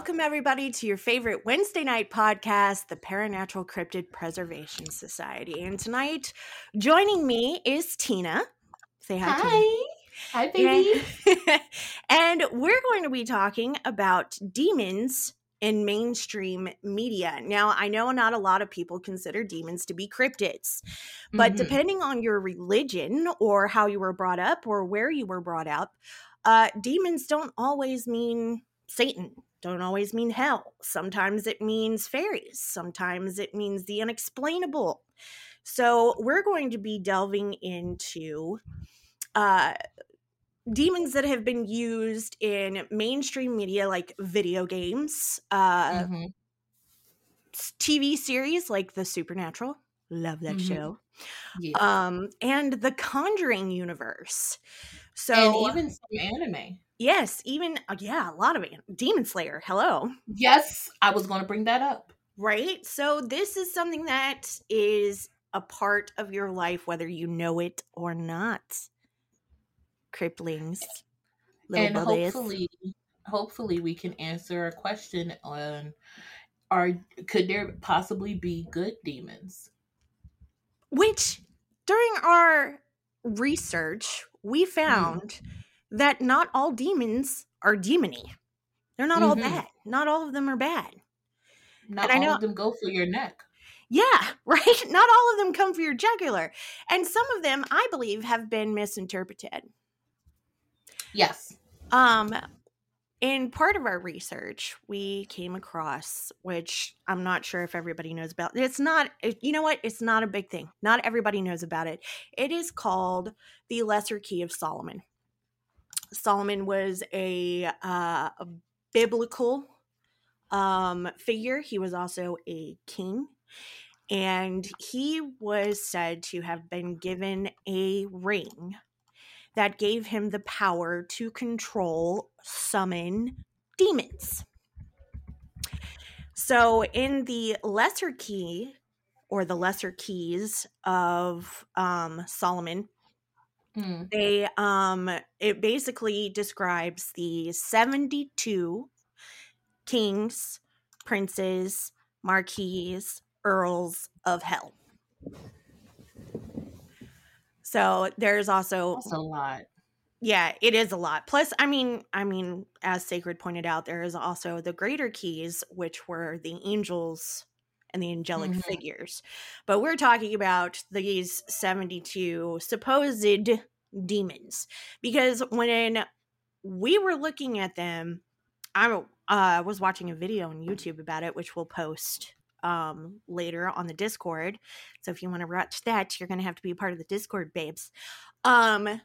welcome everybody to your favorite Wednesday night podcast, the Paranatural Cryptid Preservation Society. And tonight, joining me is Tina. Say hi. Hi. Tina. Hi, baby. and we're going to be talking about demons in mainstream media. Now, I know not a lot of people consider demons to be cryptids, but Mhm. depending on your religion or how you were brought up or where you were brought up, uh, demons don't always mean Satan, don't always mean hell. Sometimes it means fairies, sometimes it means the unexplainable. So, we're going to be delving into uh, demons that have been used in mainstream media like video games, uh, Mhm. TV series like The Supernatural. Love that Mhm. show. Yeah. Um, and the Conjuring universe. So, and even some anime. Yes, even, uh, yeah, a lot of it. Demon Slayer. Hello. Yes, I was going to bring that up. Right? So, this is something that is a part of your life, whether you know it or not. Cripplings. And buddies. hopefully, hopefully, we can answer a question on: Are could there possibly be good demons? Which, during our research, we Hmm. found that not all demons are demony. They're not all Mhm. bad. Not all of them are bad. Not I all know- of them go for your neck. Yeah, right? Not all of them come for your jugular. And some of them, I believe, have been misinterpreted. Yes. Um, in part of our research, we came across, which I'm not sure if everybody knows about. It's not, you know what? It's not a big thing. Not everybody knows about it. It is called the Lesser Key of Solomon. Solomon was a, uh, a biblical um, figure. He was also a king. And he was said to have been given a ring that gave him the power to control, summon demons. So, in the lesser key or the lesser keys of um, Solomon, Mm. they um it basically describes the 72 kings, princes, marquises, earls of hell. So there's also That's a lot. yeah, it is a lot. Plus, I mean, I mean, as Sacred pointed out, there is also the greater keys, which were the angels and the angelic Mhm. figures. But we're talking about these 72 supposed demons. Because when we were looking at them, I uh, was watching a video on YouTube about it, which we'll post um, later on the Discord. So if you want to watch that, you're going to have to be a part of the Discord, babes. Um,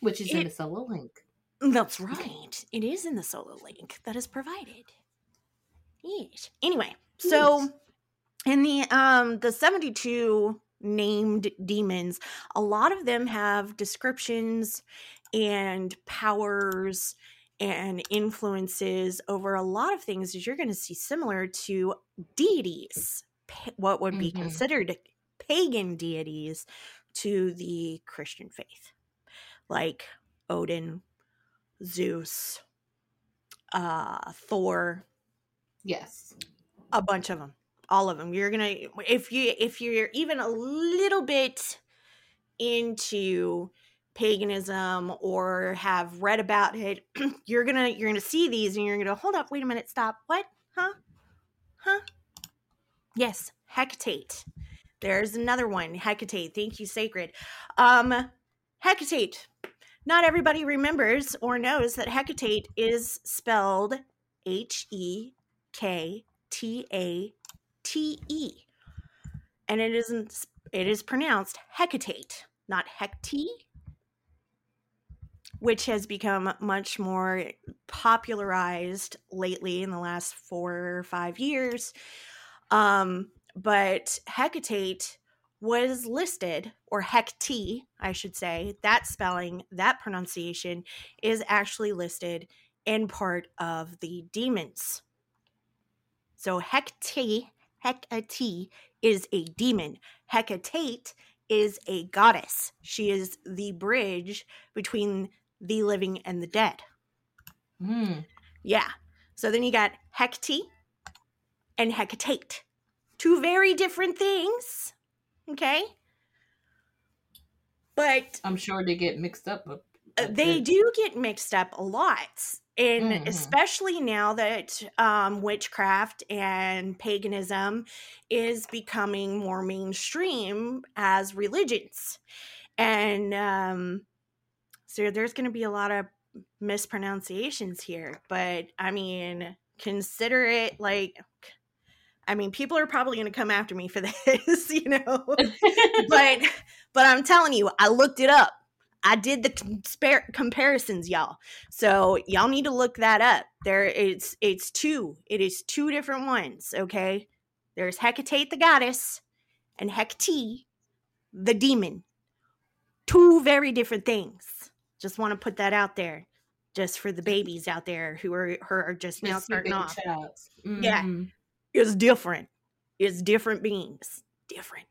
Which is in the solo link. that's right. It is in the solo link that is provided. Yes. Anyway, so Yes. In the um the 72 named demons, a lot of them have descriptions and powers and influences over a lot of things that you're going to see similar to deities, what would be Mhm. considered pagan deities to the Christian faith, like Odin, Zeus, uh, Thor, Yes. a bunch of them, all of them. You're gonna if you if you're even a little bit into paganism or have read about it, you're gonna you're gonna see these and you're gonna hold up, wait a minute, stop, what, huh, huh? Yes, Hecate. There's another one, Hecate. Thank you, Sacred. Um, Hecate. Not everybody remembers or knows that Hecate is spelled H E K T A T E. And it isn't it is pronounced Hecate, not Hecate, which has become much more popularized lately in the last 4 or 5 years. Um but Hecate was listed or Hecate, I should say, that spelling, that pronunciation is actually listed in part of the demons. So Hecate, Hecate is a demon. Hecate is a goddess. She is the bridge between the living and the dead. Mm. Yeah. So then you got Hecate and Hecate. Two very different things. Okay? But I'm sure they get mixed up. Uh, they do get mixed up a lot. And Mhm. especially now that um, witchcraft and paganism is becoming more mainstream as religions. And um, so there's going to be a lot of mispronunciations here. But I mean, consider it like, I mean, people are probably going to come after me for this, you know? but but I'm telling you, I looked it up. I did the compar- comparisons, y'all. So y'all need to look that up. There, it's it's two. It is two different ones. Okay, there's Hecate the goddess and Hecate the demon. Two very different things. Just want to put that out there, just for the babies out there who are who are just now starting off. child. Yeah. It's different. It's different beings. Different.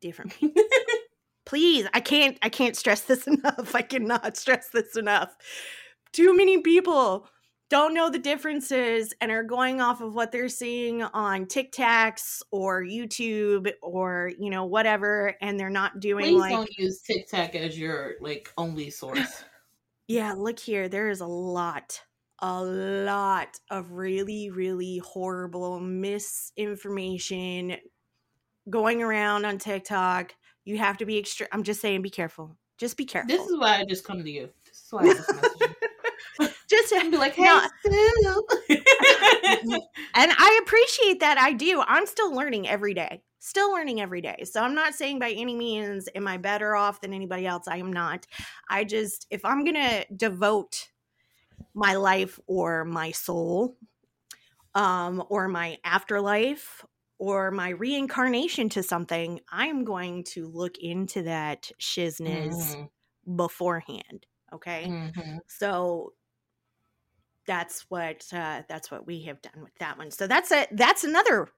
Different please i can't i can't stress this enough i cannot stress this enough too many people don't know the differences and are going off of what they're seeing on TikToks or YouTube or you know whatever and they're not doing Please like don't use TikTok as your like only source. yeah look here there is a lot a lot of really really horrible misinformation going around on TikTok you have to be extra I'm just saying be careful just be careful this is why I just come to you. This is why I just just And be like, hey, No. Sue. and I appreciate that. I do. I'm still learning every day. Still learning every day. So I'm not saying by any means am I better off than anybody else. I am not. I just if I'm going to devote my life or my soul um or my afterlife or my reincarnation to something, I'm going to look into that shizness Mhm, beforehand, okay? mhm. so that's what uh, that's what we have done with that one so that's a that's another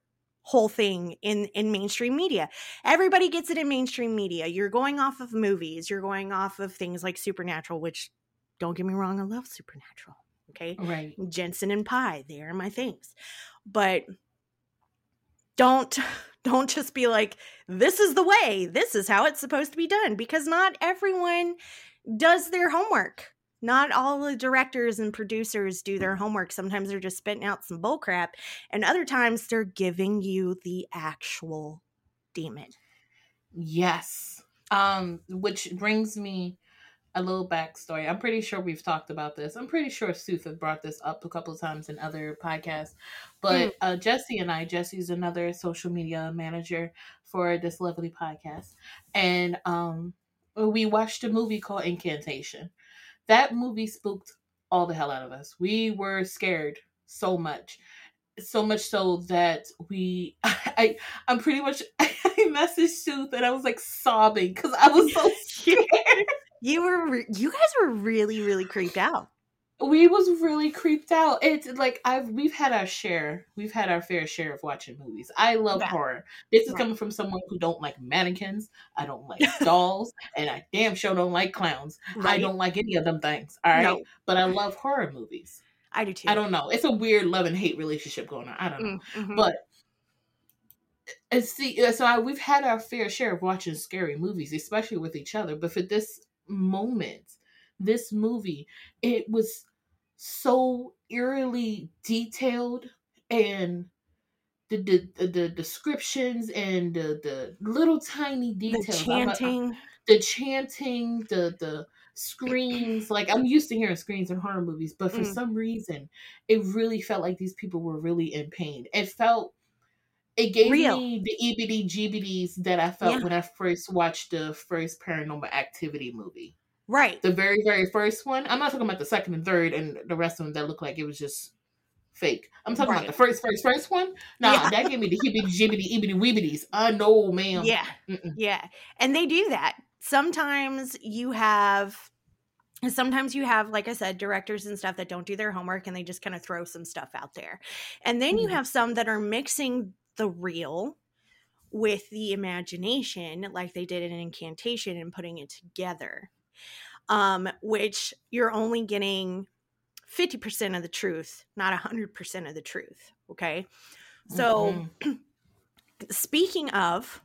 whole thing in in mainstream media everybody gets it in mainstream media you're going off of movies you're going off of things like supernatural which don't get me wrong i love supernatural okay Right. jensen and pie they are my things but don't don't just be like this is the way. This is how it's supposed to be done because not everyone does their homework. Not all the directors and producers do their homework. Sometimes they're just spitting out some bullcrap and other times they're giving you the actual demon. Yes. Um, which brings me a little backstory. I'm pretty sure we've talked about this. I'm pretty sure Sooth has brought this up a couple of times in other podcasts. But uh, Jesse and I, Jesse's another social media manager for this lovely podcast, and um, we watched a movie called Incantation. That movie spooked all the hell out of us. We were scared so much. So much so that we, I, I'm pretty much, I messaged Sooth and I was like sobbing because I was so scared. You were re- you guys were really really creeped out we was really creeped out. It's like I've we've had our share, we've had our fair share of watching movies. I love Yeah. horror. This is Right. coming from someone who don't like mannequins. I don't like dolls, and I damn sure don't like clowns. I don't like any of them things. All right, No. but I love horror movies. i do too I don't know. It's a weird love and hate relationship going on. I don't know. Mm, mhm. But and see, uh, so I, we've had our fair share of watching scary movies, especially with each other. But for this moment, this movie, it was so eerily detailed, and the the, the, the descriptions and the, the little tiny the details, like, chanting the chanting, the the screams. Like I'm used to hearing screams in horror movies, but for Mm. some reason, it really felt like these people were really in pain. It felt. It gave Real. me the EBD GBDs that I felt Yeah. when I first watched the first Paranormal Activity movie. right The very, very first one. I'm not talking about the second and third and the rest of them that looked like it was just fake. I'm talking Right. about the first, first, first one. Nah, Yeah. that gave me the hibbity jibbity eebity weebities. Uh no, ma'am. yeah Mm-mm. Yeah. And they do that. Sometimes you have sometimes you have like I said directors and stuff that don't do their homework and they just kind of throw some stuff out there. And then you Mhm. have some that are mixing the real with the imagination like they did in incantation and putting it together. Um which you're only getting 50% of the truth, not 100% of the truth. Okay. So, mm-hmm. speaking of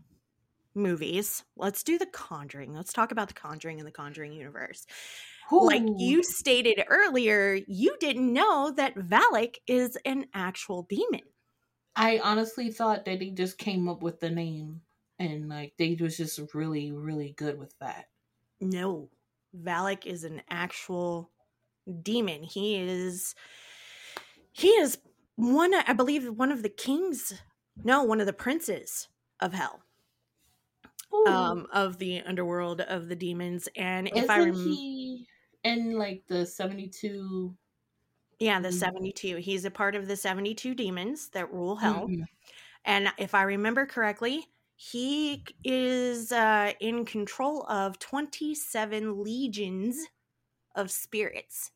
movies, let's do The Conjuring. Let's talk about The Conjuring and the Conjuring universe. Ooh. Like you stated earlier, you didn't know that Valak is an actual demon. I honestly thought that he just came up with the name and like they was just really, really good with that. No. Valak is an actual demon. He is he is one I believe one of the kings no, one of the princes of hell. Ooh. Um of the underworld of the demons and Isn't if I remember in like the 72 yeah the mm-hmm. 72 he's a part of the 72 demons that rule hell mm-hmm. and if i remember correctly he is uh, in control of 27 legions of spirits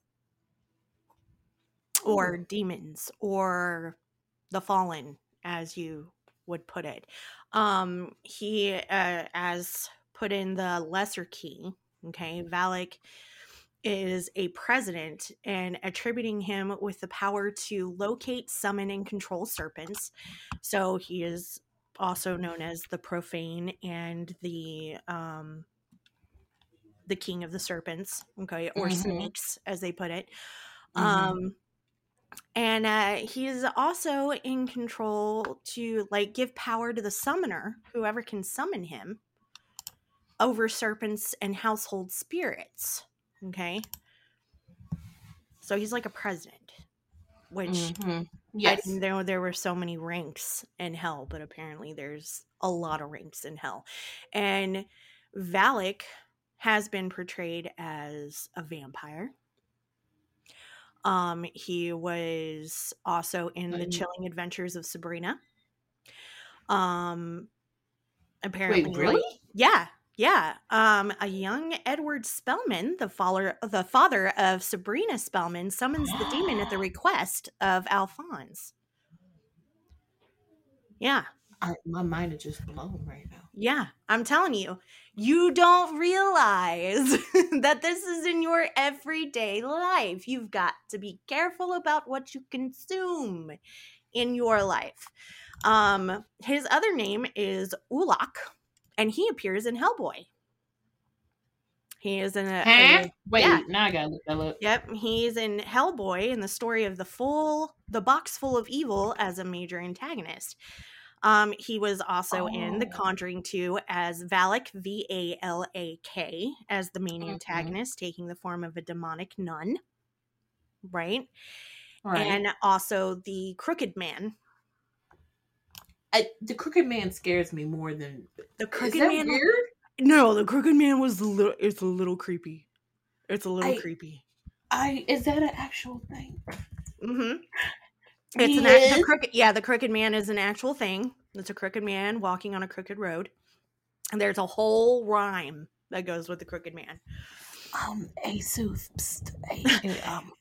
or demons or the fallen as you would put it um he uh, as put in the lesser key okay valak is a president and attributing him with the power to locate, summon, and control serpents. So he is also known as the profane and the um the king of the serpents, okay, or mm-hmm. snakes as they put it. Mm-hmm. Um and uh, he is also in control to like give power to the summoner, whoever can summon him, over serpents and household spirits. Okay. So he's like a president, which mm-hmm. yes. I didn't know there were so many ranks in hell, but apparently there's a lot of ranks in hell. And Valak has been portrayed as a vampire. Um, he was also in the Chilling Adventures of Sabrina. Um, apparently, Wait, really? Like, yeah, yeah, um, a young Edward Spellman, the father, the father of Sabrina Spellman, summons the demon at the request of Alphonse. Yeah, I, my mind is just blown right now. Yeah, I'm telling you, you don't realize that this is in your everyday life. You've got to be careful about what you consume in your life. Um, his other name is Ulak and he appears in Hellboy. He is in a, huh? a wait. Yeah. Now I gotta look that up. Yep, he's in Hellboy in the story of the full the box full of evil as a major antagonist. Um, he was also oh. in The oh. Conjuring 2 as Valak, V A L A K, as the main mm-hmm. antagonist, taking the form of a demonic nun. Right? right? And also the Crooked Man I, the Crooked Man scares me more than the Crooked Man. Weird? No, the Crooked Man was a little. It's a little creepy. It's a little I, creepy. I is that an actual thing? Mm-hmm. It's he an is? the crooked. Yeah, the Crooked Man is an actual thing. It's a crooked man walking on a crooked road, and there's a whole rhyme that goes with the Crooked Man. Um, a Sooth, um,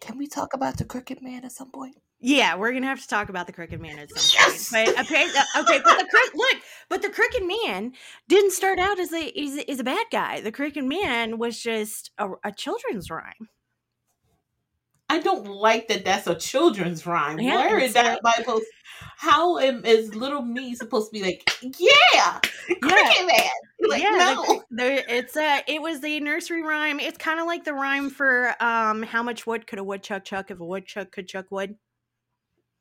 can we talk about the Crooked Man at some point? Yeah, we're gonna have to talk about the Crooked Man at some yes! point. But okay, uh, okay, but the crook, look, but the Crooked Man didn't start out as a is, is a bad guy. The Crooked Man was just a, a, children's rhyme. I don't like that. That's a children's rhyme. Yeah, Where is that Bible? How am, is little me supposed to be like? Yeah, Crooked yeah. Man. Like, yeah, no. The, the, it's a. It was the nursery rhyme. It's kind of like the rhyme for um, how much wood could a woodchuck chuck if a woodchuck could chuck wood.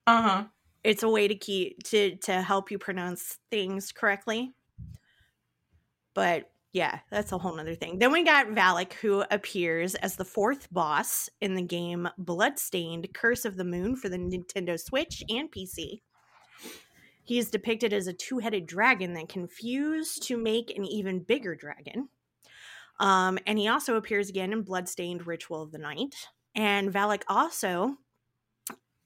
Uh-huh. It's a way to keep to to help you pronounce things correctly. But yeah, that's a whole nother thing. Then we got Valak, who appears as the fourth boss in the game Bloodstained Curse of the Moon for the Nintendo Switch and PC. He is depicted as a two headed dragon that can fuse to make an even bigger dragon. Um, and he also appears again in Bloodstained Ritual of the Night. And Valak also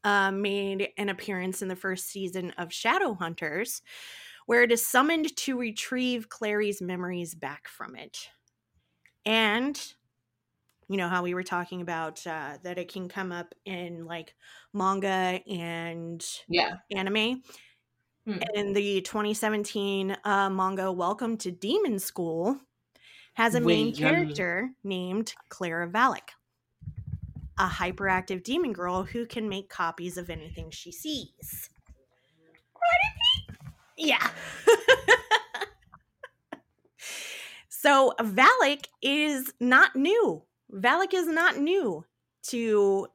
uh, made an appearance in the first season of Shadowhunters, where it is summoned to retrieve Clary's memories back from it. And you know how we were talking about uh, that it can come up in like manga and yeah anime. Hmm. In the 2017 uh, manga Welcome to Demon School has a Wait, main character named Clara Valac. A hyperactive demon girl who can make copies of anything she sees. Yeah. so Valak is not new. Valak is not new to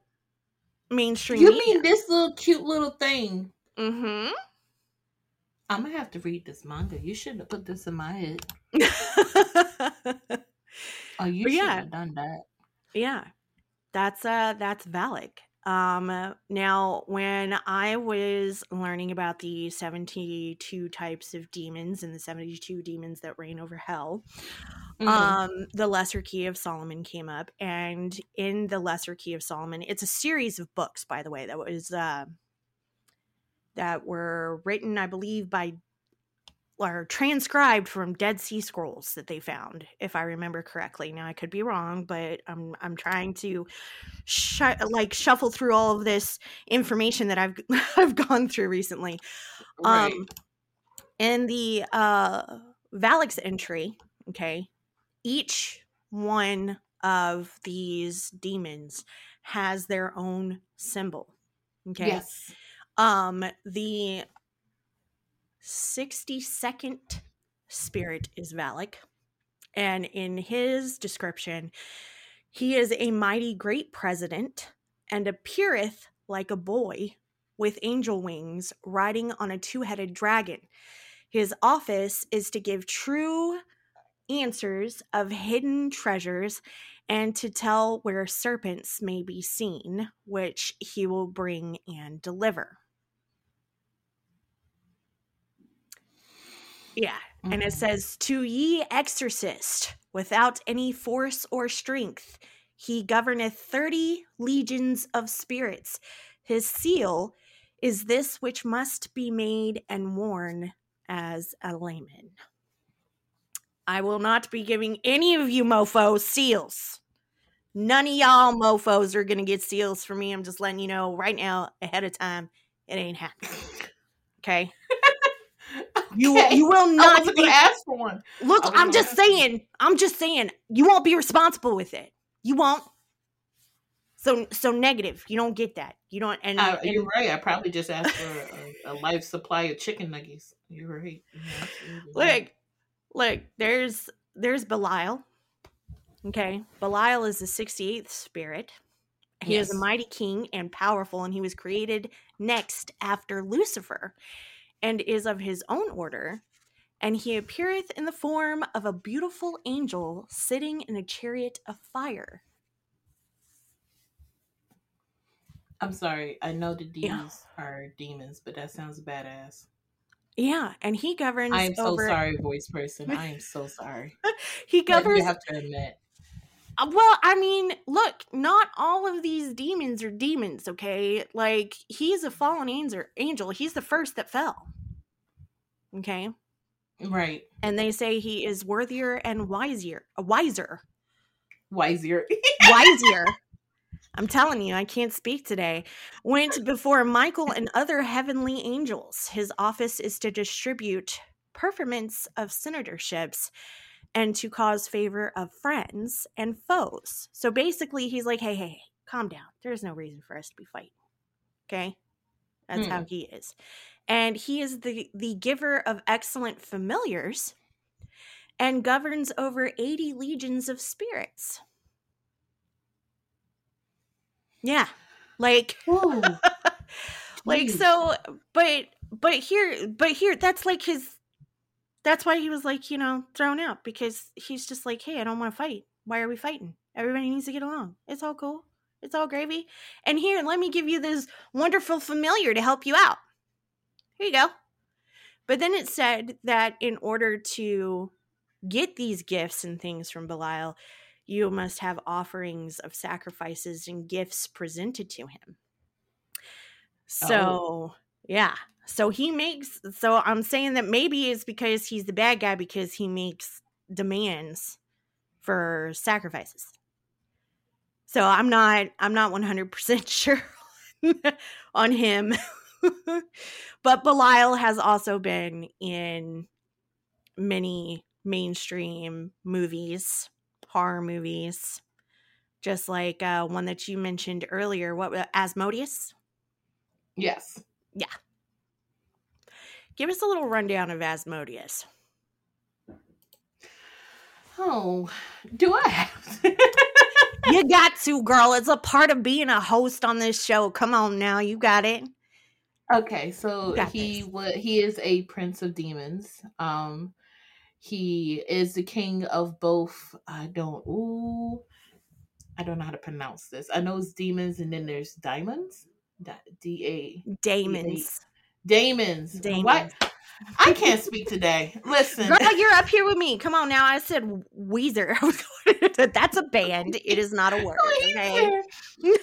mainstream. You media. mean this little cute little thing? Mm-hmm. I'm gonna have to read this manga. You shouldn't have put this in my head. Oh, you should yeah. have done that. yeah. That's uh that's Valak. Um now when I was learning about the 72 types of demons and the 72 demons that reign over hell, Mhm. um the lesser key of solomon came up and in the lesser key of solomon it's a series of books by the way that was uh that were written i believe by or transcribed from dead sea scrolls that they found if i remember correctly now i could be wrong but i'm i'm trying to sh- like shuffle through all of this information that i've i've gone through recently right. um in the uh Valak's entry okay each one of these demons has their own symbol okay Yes. um the 62nd spirit is valak. And in his description he is a mighty great president and appeareth like a boy with angel wings riding on a two-headed dragon. His office is to give true answers of hidden treasures and to tell where serpents may be seen which he will bring and deliver yeah and it Mhm. says to ye exorcist without any force or strength he governeth 30 legions of spirits. His seal is this which must be made and worn as a lamen. I will not be giving any of you mofos seals. None of y'all mofos are gonna get seals from me. I'm just letting you know right now ahead of time it ain't happening. Okay you you will not be ask for one. Look, I'm just saying. I'm just saying. You won't be responsible with it. You won't. So so negative. You don't get that. You don't. And, Uh, and you're right. I probably just asked for a, a life supply of chicken nuggets. You're right. You're right. look, look. There's there's Belial. Okay, Belial is the 68th spirit. He is a mighty king and powerful, and he was created next after Lucifer, and is of his own order. And he appeareth in the form of a beautiful angel sitting in a chariot of fire. I'm sorry. I know the demons Yeah. are demons, but that sounds badass. Yeah, and he governs I am so over. sorry, voice person. I am so sorry. He But governs. you have to admit. Uh, well, I mean, look, not all of these demons are demons. Okay, like he's a fallen angel. He's the first that fell. Okay, Right. and they say he is worthier and wiser. Wiser. Wiser. Wiser. I'm telling you, I can't speak today. Went before Michael and other heavenly angels. His office is to distribute performance of senatorships and to cause favor of friends and foes. So basically, he's like, hey, hey, hey, calm down. There's no reason for us to be fighting. Okay? That's how hmm. he is. And he is the, the giver of excellent familiars and governs over 80 legions of spirits. Yeah. Like like so but but here but here that's like his that's why he was like, you know, thrown out because he's just like, "Hey, I don't want to fight. Why are we fighting? Everybody needs to get along. It's all cool. It's all gravy. And here, let me give you this wonderful familiar to help you out. Here you go." But then it said that in order to get these gifts and things from Belial, you must have offerings of sacrifices and gifts presented to him. Oh. So, yeah. So he makes so I'm saying that maybe it's because he's the bad guy because he makes demands for sacrifices. So I'm not I'm not 100% sure on him. but Belial has also been in many mainstream movies, horror movies, just like uh, one that you mentioned earlier. What uh, Asmodeus? Yes. Yeah. Give us a little rundown of Asmodeus. Oh, do I have? you got to, girl. It's a part of being a host on this show. Come on now, you got it. Okay, so he was he is a prince of demons. Um he is the king of both I don't ooh I don't know how to pronounce this. I know it's demons and then there's diamonds. D A Demons. Damons. Damons. What? I can't speak today. Listen. Girl, you're up here with me. Come on now. I said Weezer. That's a band. It is not a word. Okay.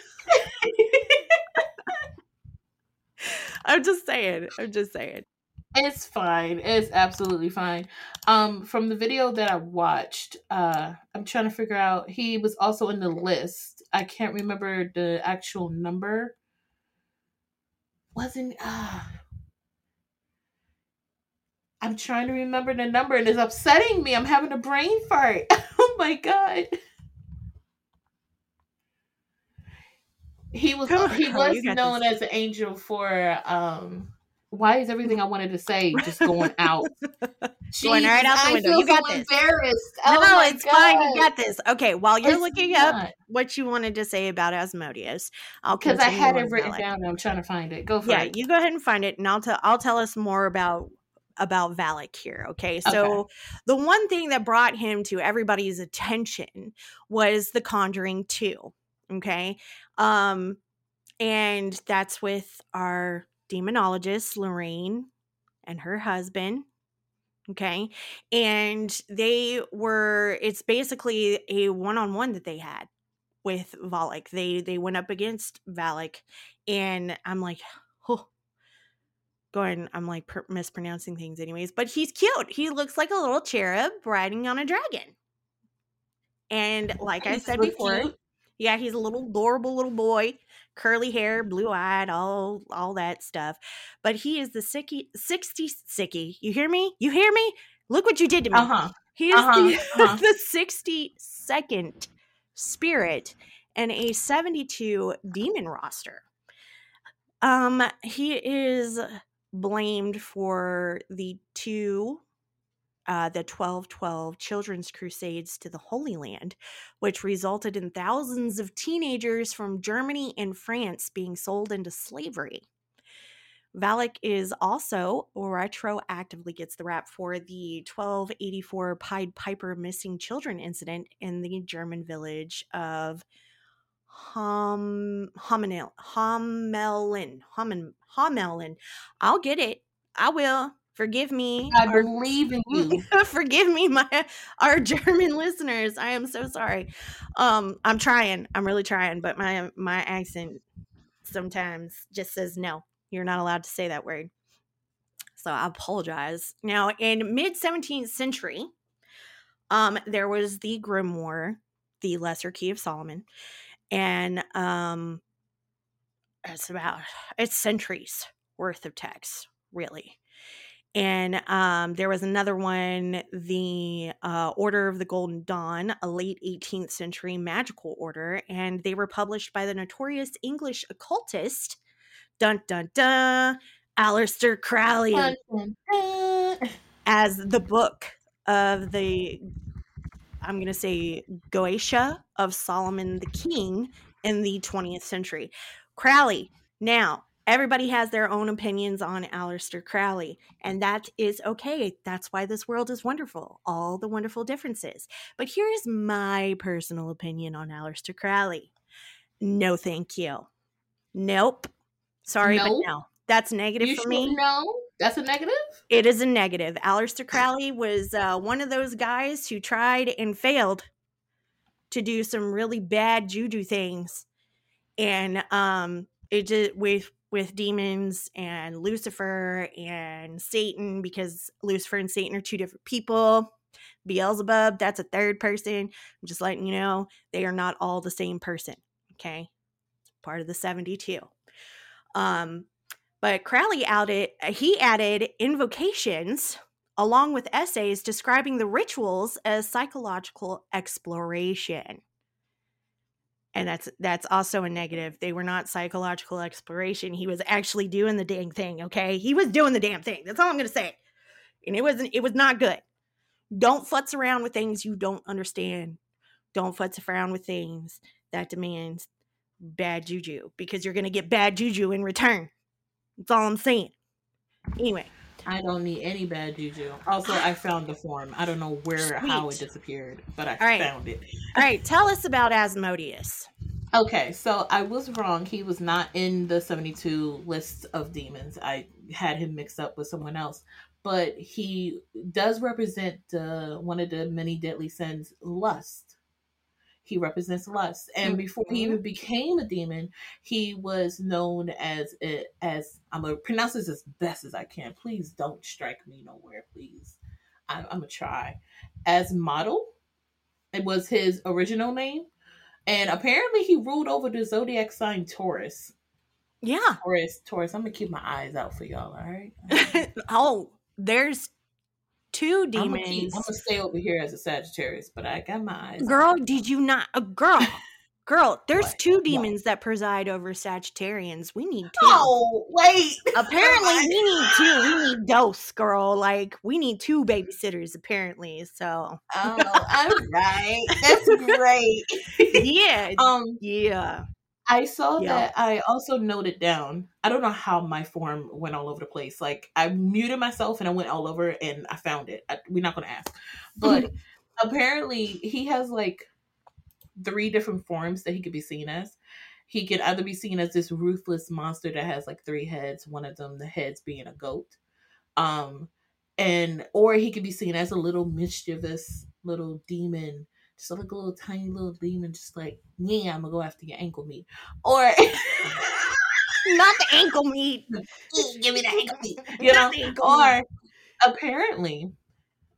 I'm just saying. I'm just saying. It's fine. It's absolutely fine. Um, from the video that I watched, uh, I'm trying to figure out. He was also in the list. I can't remember the actual number. Wasn't uh I'm trying to remember the number and it's upsetting me. I'm having a brain fart. oh my god. He was he was known this. as an angel for um why is everything I wanted to say just going out? going right out the window. You got so this. Embarrassed. Oh no, it's God. fine. You got this. Okay, while you're it's looking not. up what you wanted to say about Asmodeus, I'll because I had it written down. and I'm trying to find it. Go for yeah, it. Yeah, you go ahead and find it, and I'll tell I'll tell us more about about Valak here. Okay. So okay. the one thing that brought him to everybody's attention was The Conjuring 2. Okay. Um, and that's with our demonologist, Lorraine, and her husband. Okay. And they were, it's basically a one on one that they had with Valak. They they went up against Valak. And I'm like, oh, going i'm like per- mispronouncing things anyways but he's cute he looks like a little cherub riding on a dragon and like he's i said before cute. yeah he's a little adorable little boy curly hair blue eyed all all that stuff but he is the sicky 60 sicky you hear me you hear me look what you did to me uh-huh. he is uh-huh. the, uh-huh. the 62nd spirit and a 72 demon roster um he is blamed for the two uh, the 1212 Children's Crusades to the Holy Land, which resulted in thousands of teenagers from Germany and France being sold into slavery. Valak is also retroactively gets the rap for the 1284 Pied Piper missing children incident in the German village of Hom Hominel Homelin Homin Homelin. I'll get it. I will. Forgive me. I our, believe in you. forgive me, my our German listeners. I am so sorry. Um, I'm trying. I'm really trying, but my my accent sometimes just says no. You're not allowed to say that word. So I apologize. Now, in mid 17th century, um, there was the Grimoire, the Lesser Key of Solomon, and um it's about it's centuries worth of text really and um, there was another one the uh, order of the golden dawn a late 18th century magical order and they were published by the notorious english occultist dun dun dun Aleister Crowley dun, dun, dun. as the book of the I'm going to say Goetia of Solomon the King in the 20th century. Crowley. Now, everybody has their own opinions on Aleister Crowley, and that is okay. That's why this world is wonderful, all the wonderful differences. But here's my personal opinion on Aleister Crowley. No, thank you. Nope. Sorry, nope. but no. That's negative you for me. No. That's a negative? It is a negative. Aleister Crowley was uh, one of those guys who tried and failed to do some really bad juju things. And um it just with with demons and Lucifer and Satan because Lucifer and Satan are two different people. Beelzebub, that's a third person. I'm just letting you know they are not all the same person. Okay. Part of the 72. Um, but Crowley added, he added invocations along with essays describing the rituals as psychological exploration. And that's that's also a negative. They were not psychological exploration. He was actually doing the dang thing okay? He was doing the damn thing. That's all i'm gonna say. And it wasn't it was not good. Don't futz around with things you don't understand. Don't futz around with things that demands bad juju because you're gonna get bad juju in return. That's all i'm saying. Anyway I don't need any bad juju. Also, I found the form. I don't know where Sweet. how it disappeared, but I right. found it. All right, tell us about Asmodeus. Okay, so I was wrong. He was not in the 72 list of demons. I had him mixed up with someone else. But he does represent uh, one of the many deadly sins, lust he represents lust. And before he even mm-hmm. became a demon he was known as as i'm gonna pronounce this as best as i can. Please don't strike me nowhere please. I'm, I'm gonna try. As model. It was his original name. And apparently he ruled over the zodiac sign taurus. Yeah. Taurus taurus. I'm gonna keep my eyes out for y'all all right? Oh there's two demons. I'm gonna, keep, I'm gonna, stay over here as a Sagittarius, but I got my eyes. Girl, did you not? A uh, girl, girl. There's what? two demons what? that preside over Sagittarians. We need two. Oh wait. Apparently, we need two. We need dose, girl. Like we need two babysitters. Apparently, so. Oh, all right. That's great. yeah. Um. Yeah. I saw yeah. that. I also noted down. I don't know how my form went all over the place. Like I muted myself and I went all over and I found it. I, we're not going to ask, but apparently he has like three different forms that he could be seen as. He could either be seen as this ruthless monster that has like three heads. One of them, the heads being a goat, um, and or he could be seen as a little mischievous little demon just like a little tiny little demon, just like, yeah, I'm gonna go after your ankle meat. Or not the ankle meat. Give me the ankle meat. You know? Or apparently,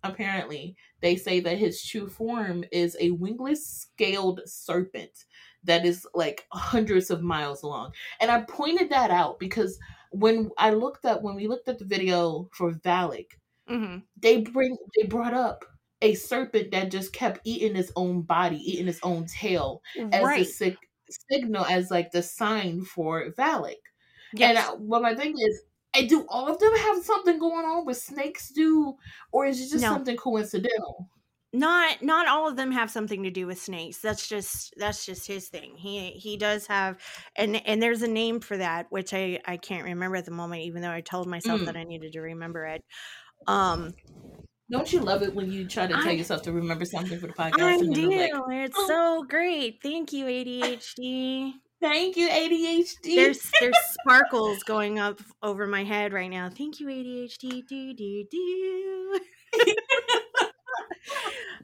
apparently, they say that his true form is a wingless scaled serpent that is like hundreds of miles long. And I pointed that out because when I looked up when we looked at the video for Valak, mm-hmm. they bring they brought up a serpent that just kept eating its own body, eating its own tail as right. the sig- signal, as like the sign for Valak. Yes. And I, what my thing is, and do all of them have something going on with snakes do, or is it just no. something coincidental? Not not all of them have something to do with snakes. That's just that's just his thing. He he does have and and there's a name for that, which I I can't remember at the moment, even though I told myself mm. that I needed to remember it. Um don't you love it when you try to tell I, yourself to remember something for the podcast? I do. Like, it's oh. so great. Thank you, ADHD. Thank you, ADHD. There's there's sparkles going up over my head right now. Thank you, ADHD. Do do do.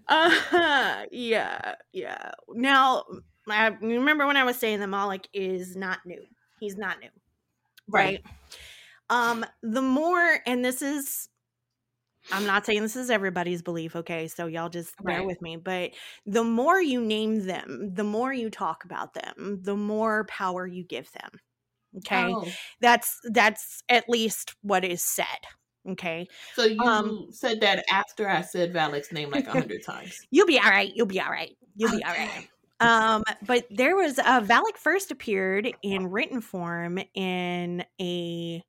uh yeah, yeah. Now I remember when I was saying the Moloch is not new. He's not new. Right. right. Um, the more, and this is I'm not saying this is everybody's belief, okay? So y'all just bear right. with me. But the more you name them, the more you talk about them, the more power you give them. Okay? Oh. That's that's at least what is said. Okay. So you um, said that after I said Valak's name like a hundred times. You'll be all right. You'll be all right. You'll be all right. Um, but there was uh Valak first appeared in written form in a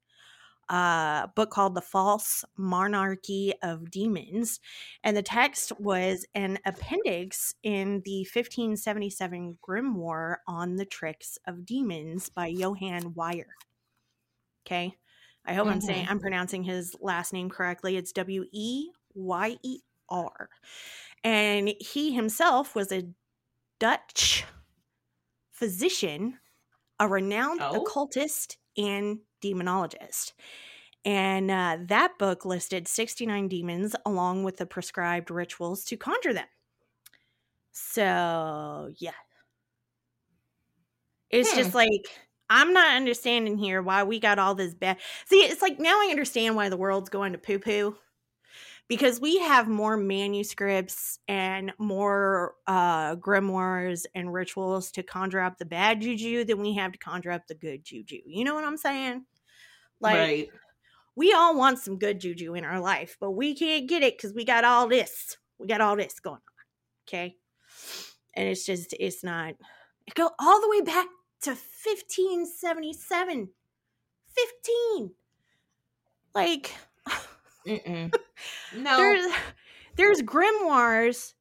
uh, book called The False Monarchy of Demons. And the text was an appendix in the 1577 grimoire on the tricks of demons by Johann Weyer. Okay. I hope mm-hmm. I'm saying mm-hmm. I'm pronouncing his last name correctly. It's W E Y E R. And he himself was a Dutch physician, a renowned oh. occultist, and demonologist. And uh, that book listed 69 demons along with the prescribed rituals to conjure them. So, yeah. It's hmm. just like, I'm not understanding here why we got all this bad. See, it's like now I understand why the world's going to poo poo because we have more manuscripts and more uh, grimoires and rituals to conjure up the bad juju than we have to conjure up the good juju. You know what I'm saying? Like, right. we all want some good juju in our life, but we can't get it because we got all this. We got all this going on. Okay. And it's just, it's not, It go all the way back to 1577. 15. Like Mm-mm. no. there's there's grimoires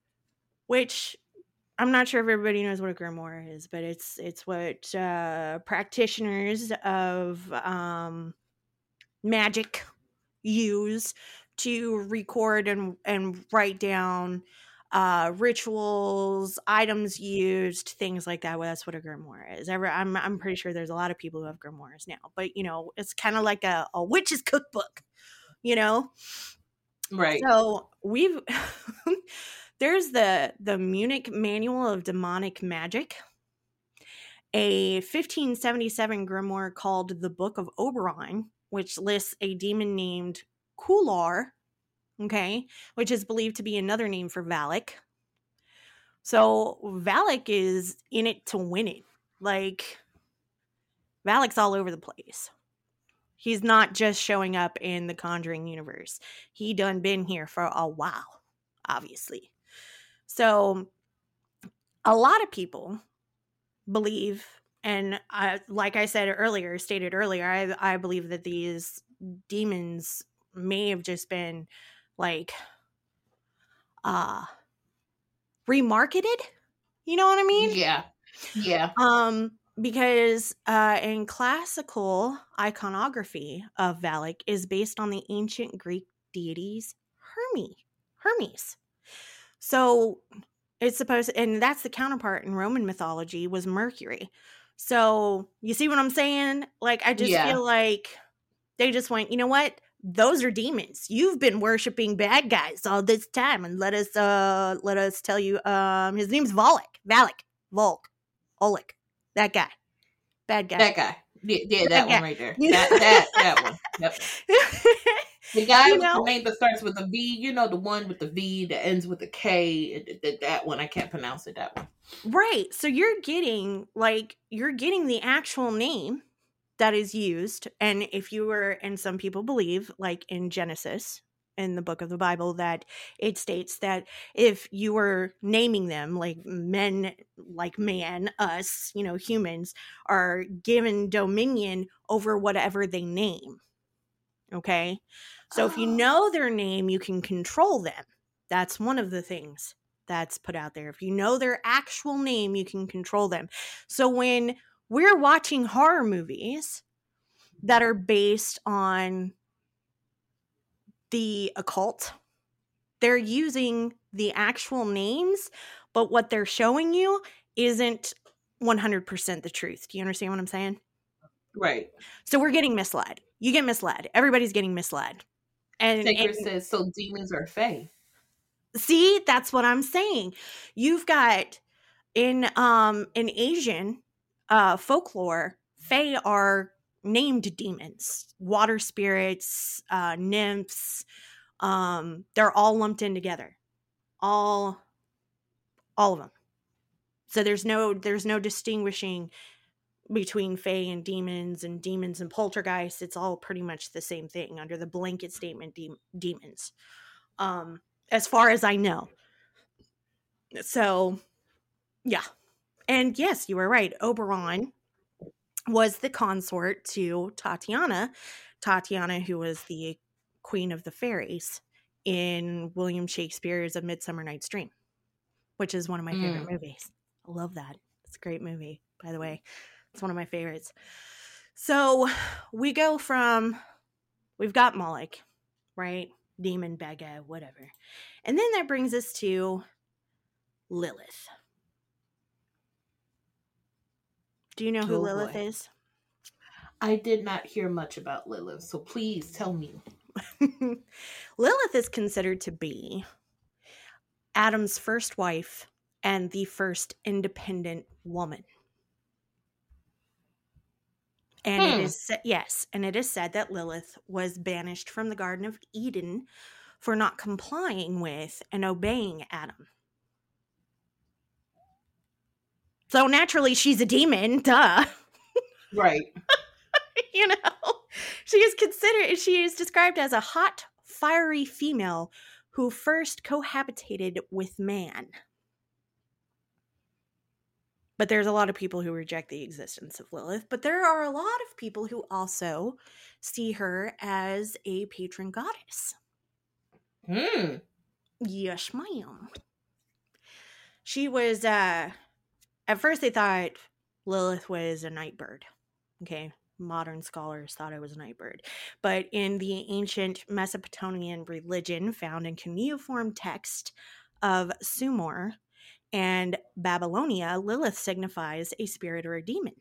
which I'm not sure if everybody knows what a grimoire is, but it's it's what uh, practitioners of um, magic use to record and and write down uh, rituals, items used, things like that. Well, that's what a grimoire is. Ever, I'm I'm pretty sure there's a lot of people who have grimoires now, but you know, it's kind of like a, a witch's cookbook, you know. Right. So we've there's the the Munich Manual of Demonic Magic, a 1577 grimoire called the Book of Oberon, which lists a demon named Kular okay, which is believed to be another name for Valak. So Valak is in it to win it. Like Valak's all over the place. He's not just showing up in the Conjuring universe. He done been here for a while, obviously. So a lot of people believe and I, like I said earlier, stated earlier, I, I believe that these demons may have just been like uh remarketed you know what i mean yeah yeah um because uh in classical iconography of Valak is based on the ancient greek deities hermes hermes. So it's supposed and that's the counterpart in roman mythology was mercury. So you see what i'm saying? Like i just Yeah. feel like they just went you know what? Those are demons. You've been worshiping bad guys all this time, and let us uh let us tell you um his name's Volek, Valak, Volk, Oleg, that guy, bad guy. that guy yeah, yeah that That one right there that that that one yep the guy You with know? the name that starts with a v you know the one with the v that ends with a k th- th- that one i can't pronounce it that one right. So you're getting like you're getting the actual name that is used, and if you were, and some people believe, like in Genesis. In the book of the Bible, that it states that if you were naming them like men, like man, us, you know, humans, are given dominion over whatever they name. Okay. So if you Oh. know their name, you can control them. That's one of the things that's put out there. If you know their actual name, you can control them. So when we're watching horror movies that are based on the occult, they're using the actual names, but what they're showing you isn't 100% the truth. Do you understand what I'm saying? right So we're getting misled. You get misled. Everybody's getting misled. And, and says so demons are fey see, that's what I'm saying. You've got in um in Asian uh folklore, fae are named demons, water spirits, uh nymphs. Um they're all lumped in together. All all of them. So there's no there's no distinguishing between fae and demons and demons and poltergeists it's all pretty much the same thing under the blanket statement de- demons um as far as i know so yeah and yes you were right oberon was the consort to tatiana tatiana who was the queen of the fairies in william shakespeare's a midsummer night's dream which is one of my favorite mm. movies i love that it's a great movie by the way mm. it's one of my favorites. So we go from we've got Moloch, right? Demon, guy, whatever. And then that brings us to Lilith. Do you know who Oh, Lilith boy. is? i did not hear much about lilith so please tell me Lilith is considered to be Adam's first wife and the first independent woman. And Hmm. it is yes, and it is said that Lilith was banished from the Garden of Eden for not complying with and obeying Adam. So naturally, she's a demon, duh. right you know, she is considered, she is described as a hot, fiery female who first cohabitated with man. But there's a lot of people who reject the existence of Lilith, but there are a lot of people who also see her as a patron goddess. Hmm. Yes, ma'am. She was uh at first they thought Lilith was a nightbird. Okay. Modern scholars thought it was a nightbird. But in the ancient Mesopotamian religion found in cuneiform text of Sumer and Babylonia, Lilith signifies a spirit or a demon.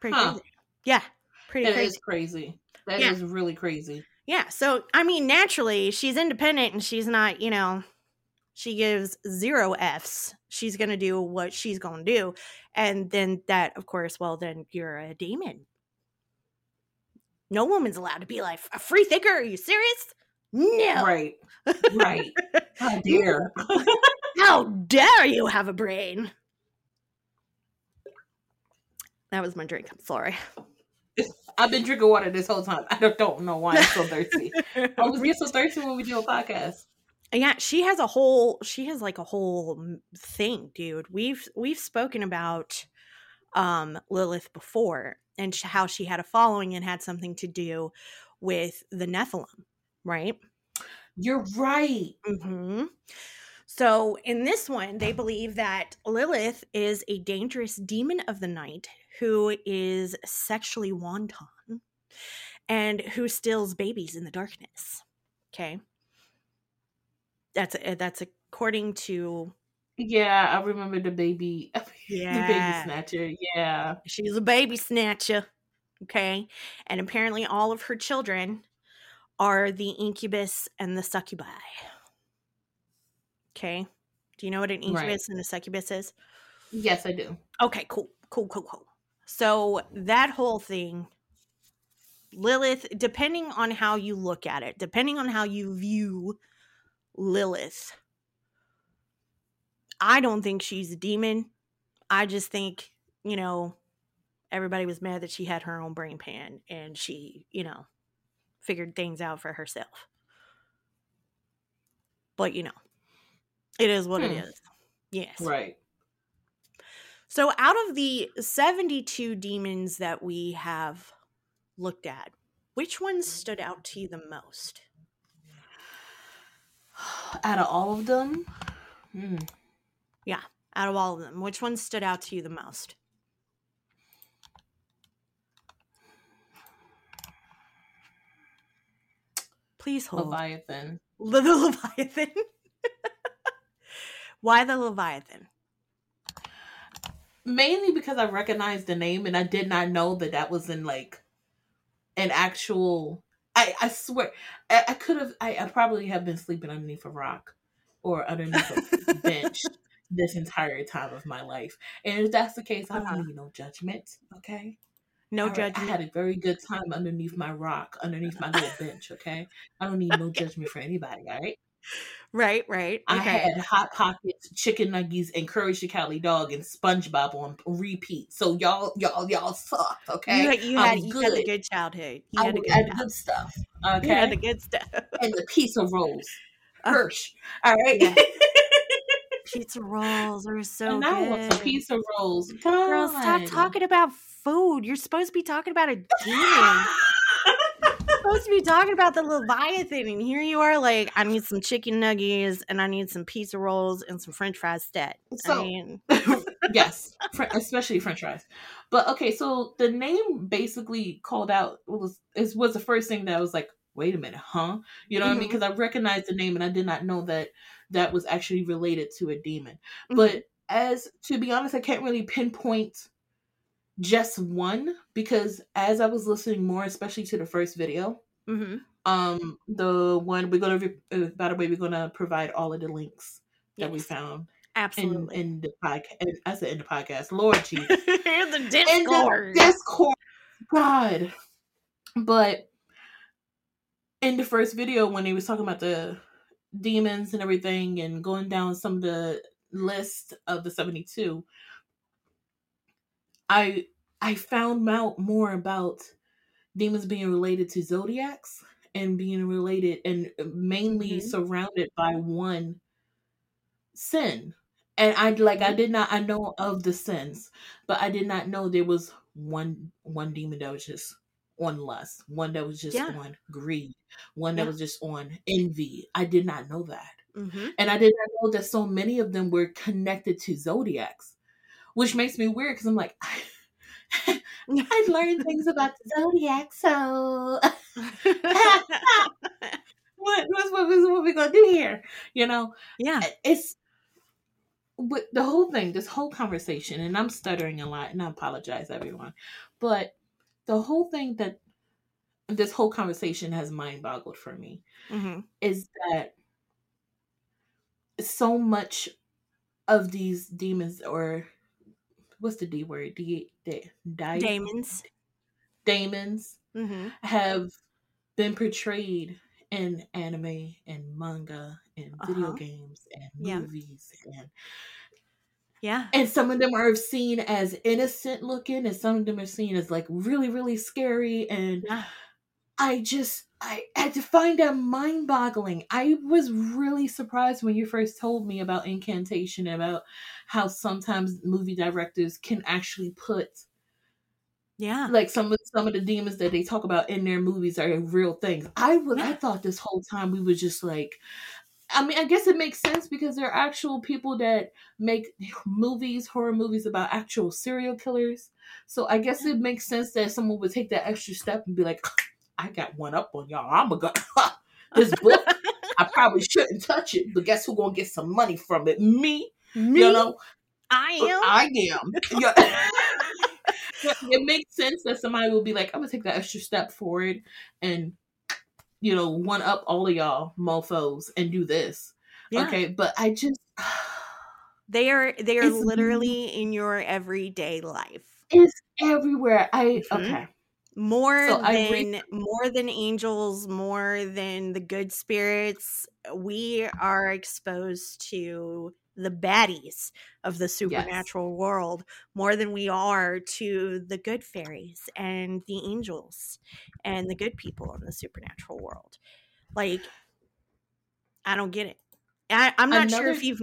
Pretty Huh. crazy. Yeah. Pretty That crazy. is crazy. That is Yeah. really crazy. Yeah. So, I mean, naturally, she's independent and she's not, you know, she gives zero F's. She's going to do what she's going to do. And then that, of course, well, then you're a demon. No woman's allowed to be like, a free thinker? Are you serious? No. Right. Right. How dare. How dare you have a brain? That was my drink. I'm sorry. I've been drinking water this whole time. I don't, don't know why I'm so thirsty. I always get so thirsty when we do a podcast. Yeah she has a whole she has like a whole thing dude. We've we've spoken about um lilith before and how she had a following and had something to do with the nephilim right? You're right. hmm so in this one they believe that lilith is a dangerous demon of the night who is sexually wanton and who steals babies in the darkness okay that's that's according to Yeah, I remember the baby, the baby snatcher. Yeah. She's a baby snatcher. Okay. And apparently all of her children are the incubus and the succubi. Okay. Do you know what an Right. incubus and a succubus is? Yes, I do. Okay, cool. Cool, cool, cool. So that whole thing, Lilith, depending on how you look at it, depending on how you view Lilith, I don't think she's a demon. I just think, you know, everybody was mad that she had her own brain pan and she, you know, figured things out for herself. But, you know, it is what it Hmm. is. Yes. Right. So, out of the 72 demons that we have looked at, which ones stood out to you the most? Out of all of them, hmm. yeah, Out of all of them, which one stood out to you the most? Please hold. Leviathan. The, the Leviathan. Why the Leviathan? Mainly because I recognized the name and I did not know that that was in like an actual. I I swear I, I could have. I, I probably have been sleeping underneath a rock or underneath a bench this entire time of my life. And if that's the case, I Uh-huh. don't need no judgment. Okay. No All right, judgment. I had a very good time underneath my rock, underneath my little bench. Okay. I don't need no judgment for anybody. All right. Right, right. I had hot pockets, chicken nuggets, and curry chicali dog and SpongeBob on repeat. So y'all, y'all, y'all suck. Okay. You, had- you, had, you had a good. childhood. You I had good, I had good stuff. You had the good stuff. and the pizza rolls. Uh, All right. yeah. Pizza rolls are so and I good. want some pizza rolls. Girl, stop talking about food. You're supposed to be talking about a demon. Supposed to be talking about the Leviathan, and here you are like, I need some chicken nuggets and I need some pizza rolls and some French fries stat. I So- mean, yes, especially French fries. But okay, so the name basically called out was is was the first thing that I was like, wait a minute, huh? You know what I mean? Because I recognized the name and I did not know that that was actually related to a demon. Mhm. But as to be honest, I can't really pinpoint just one because as I was listening more, especially to the first video, Mhm. um, the one we're gonna re- uh, by the way, we're gonna provide all of the links that we found in absolutely. in the podcast. I said in the podcast, Lord Jesus, Here's the in Discord. the Discord, God. But in the first video, when he was talking about the demons and everything, and going down some of the list of the seventy-two, I I found out more about demons being related to zodiacs and being related and mainly Mhm. surrounded by one sin. And I like I did not I know of the sins, but I did not know there was one one demon that was just on lust, one that was just Yeah. on greed, one Yeah. that was just on envy. I did not know that. Mm-hmm. And I did not know that so many of them were connected to zodiacs, which makes me weird because I'm like, I learned things about the zodiac, so what, what's what, what's what we gonna do here? You know, yeah. it's but the whole thing, this whole conversation, and I'm stuttering a lot, and I apologize, everyone, but the whole thing that this whole conversation has mind boggled for me Mm-hmm. is that so much of these demons or what's the D word? D, D, di- Damons. Daemons Mm-hmm. have been portrayed in anime and manga and video Uh-huh. games and Yeah. movies and Yeah. and some of them are seen as innocent looking and some of them are seen as like really really scary and Yeah. I just I had to find that mind boggling. I was really surprised when you first told me about incantation about how sometimes movie directors can actually put Yeah. like some of some of the demons that they talk about in their movies are real things. I would I thought this whole time we were just like I mean, I guess it makes sense because there are actual people that make movies, horror movies about actual serial killers. So I guess it makes sense that someone would take that extra step and be like, I got one up on y'all. I'm gonna this book. I probably shouldn't touch it, but guess who gonna get some money from it? Me. Me, You know, I am. I am. Yeah. it makes sense that somebody will be like, I'm gonna take that extra step forward and you know, one up all of y'all mofos and do this. Yeah. Okay, but I just They are they are It's literally in your everyday life. it's everywhere. I Mhm. okay. More So than re- more than angels, more than the good spirits, uh, we are exposed to the baddies of the supernatural world more than we are to the good fairies and the angels and the good people in the supernatural world. Like I don't get it. I, I'm not sure if you've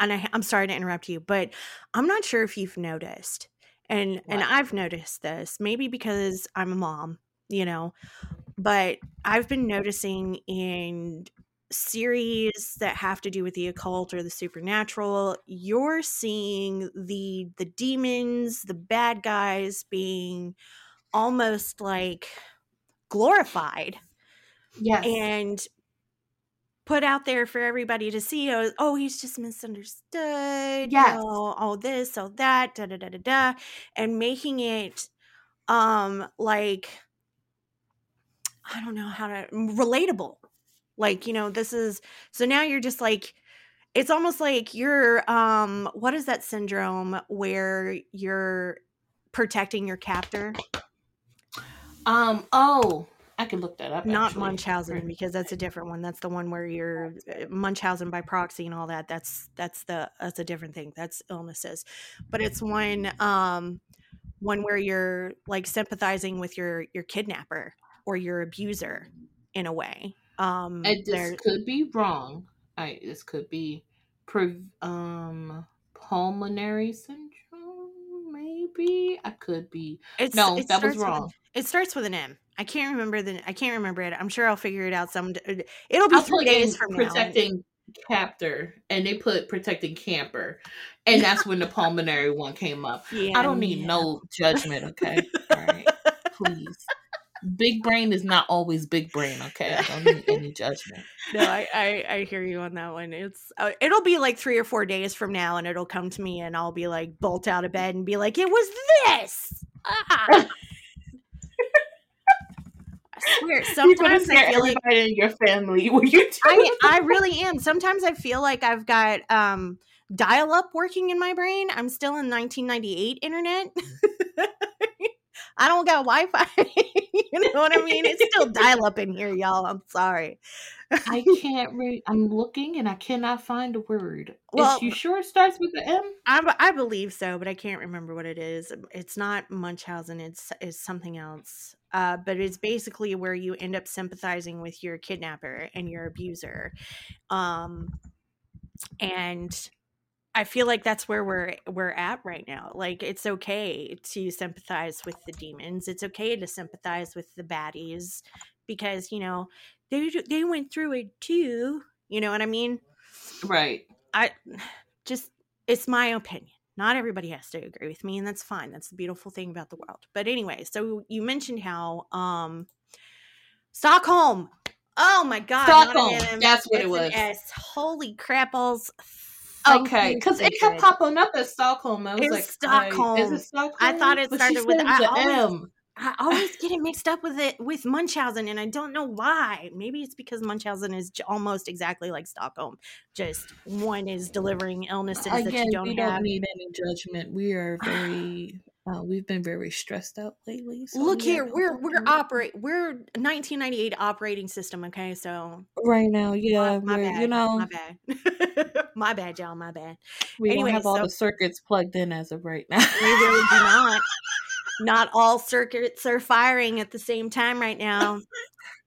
and I, I'm sorry to interrupt you, but I'm not sure if you've noticed, and and I've noticed this maybe because I'm a mom, you know, mm-hmm. but I've been noticing in series that have to do with the occult or the supernatural, you're seeing the the demons, the bad guys being almost like glorified Yes. and put out there for everybody to see. Oh, oh he's just misunderstood. Yes. You know, oh, this, oh, that, da da da da da, and making it um like I don't know how to relatable. Like you know, this is so now you're just like. It's almost like you're um what is that syndrome where you're protecting your captor? um oh I can look that up. not actually. Munchausen because that's a different one. That's the one where you're uh, Munchausen by proxy and all that. That's that's the that's a different thing. That's illnesses, but it's one um one where you're like sympathizing with your your kidnapper or your abuser in a way. Um, And this could be wrong. I this could be pre- um pulmonary syndrome. Maybe I could be. it's No, it that was with wrong. it starts with an M. I can't remember the. I can't remember it. I'm sure I'll figure it out some. It'll be I'll three days from now. protecting captor, and they put protecting camper, and that's when the pulmonary one came up. Yeah, I don't need yeah. no judgment, okay? All right, please. Big brain is not always big brain, okay? I don't need any judgment. no, I, I I hear you on that one. It's uh, it'll be like three or four days from now, and it'll come to me, and I'll be like bolt out of bed and be like, "It was this." Ah. I swear, sometimes I feel like in your family you I I really am. Sometimes I feel like I've got um dial up working in my brain. I'm still in 1998 internet. I don't got Wi-Fi. you know what I mean? It's still dial up in here, y'all. I'm sorry. I can't read. I'm looking and I cannot find a word. Well- Is you sure it starts with the M? I, I believe so, but I can't remember what it is. It's not Munchausen. It's it's something else. Uh, but it's basically where you end up sympathizing with your kidnapper and your abuser. Um, and I feel like that's where we're we're at right now. Like it's okay to sympathize with the demons. It's okay to sympathize with the baddies because, you know, they they went through it too. You know what I mean? Right. I just it's my opinion. Not everybody has to agree with me and that's fine. That's the beautiful thing about the world. But anyway, so you mentioned how um Stockholm. Oh my god. Stockholm. That's what it was. S. Holy crapples. Okay, because it kept popping up as Stockholm. I was It's like, Stockholm. I, is it Stockholm? I thought it But started with- I always- M. I always get it mixed up with it with Munchausen, and I don't know why. Maybe it's because Munchausen is j- almost exactly like Stockholm. Just one is delivering illnesses that you don't we have. don't need any judgment. We are very, uh, we've been very stressed out lately. so Look we here, we're we're operate we're 1998 operating system. Okay, so right now. Yeah, my we're, bad, you know, my bad, my bad, y'all, my bad. we Anyway, don't have all the circuits plugged in as of right now. We really do not. Not all circuits are firing at the same time right now.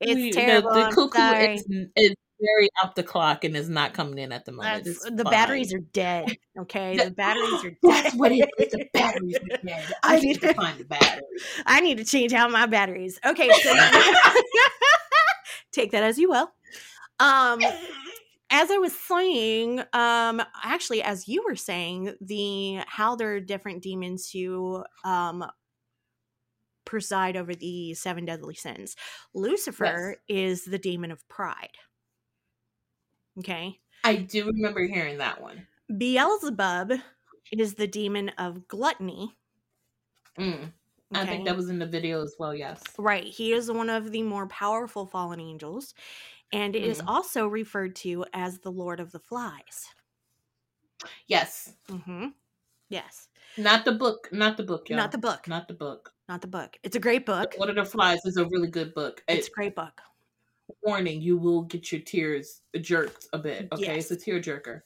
It's We- terrible. The, cuckoo is, is very off the clock and is not coming in at the moment. That's, the fine. batteries are dead. Okay, the batteries are dead. That's what it is. The batteries are dead. I I need to find the battery. I need to change out my batteries. Okay, so take that as you will. Um, as I was saying, um, actually, as you were saying, the how there are different demons who um preside over the seven deadly sins. Lucifer is the demon of pride. Okay. I do remember hearing that one. Beelzebub is the demon of gluttony. Mm. I okay? think that was in the video as well. Yes. Right. He is one of the more powerful fallen angels and is Mhm. also referred to as the Lord of the Flies. Yes. hmm Yes. Not the book. Not the book. Y'all. Not the book. Not the book. Not the book. It's a great book. What are the flies is a really good book. It's a great book. warning. You will get your tears jerked a bit. Okay, Yes. it's a tear jerker.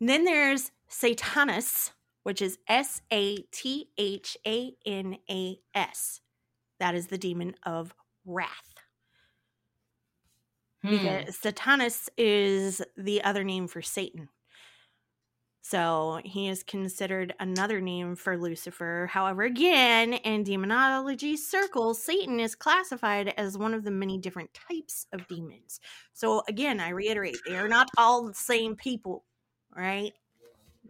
And then there's Sathanas, which is S A T H A N A S. That is the demon of wrath. Hmm. because Sathanas is the other name for Satan. So he is considered another name for Lucifer. However, again, in demonology circles, Satan is classified as one of the many different types of demons. So again, I reiterate, they are not all the same people, right?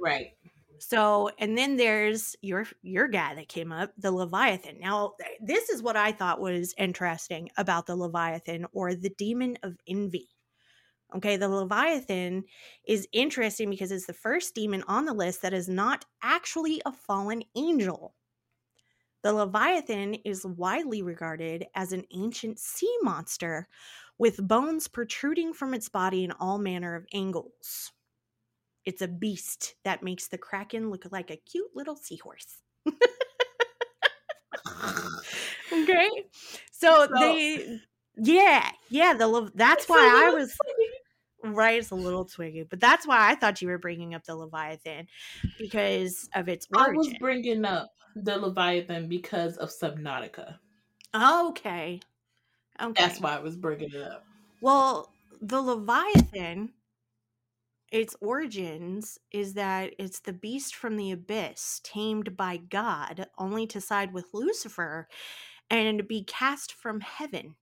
Right. So, and then there's your your guy that came up, the Leviathan. Now, this is what I thought was interesting about the Leviathan or the demon of envy. Okay, the Leviathan is interesting because it's the first demon on the list that is not actually a fallen angel. The Leviathan is widely regarded as an ancient sea monster with bones protruding from its body in all manner of angles. It's a beast that makes the Kraken look like a cute little seahorse. Okay. So, So- they yeah, yeah, the that's It's why I was right it's a little twiggy, but that's why I thought you were bringing up the Leviathan because of its I was bringing up the Leviathan because of Subnautica. okay. Okay. That's why I was bringing it up. Well, the Leviathan, its origins is that it's the beast from the abyss, tamed by God, only to side with Lucifer and be cast from heaven,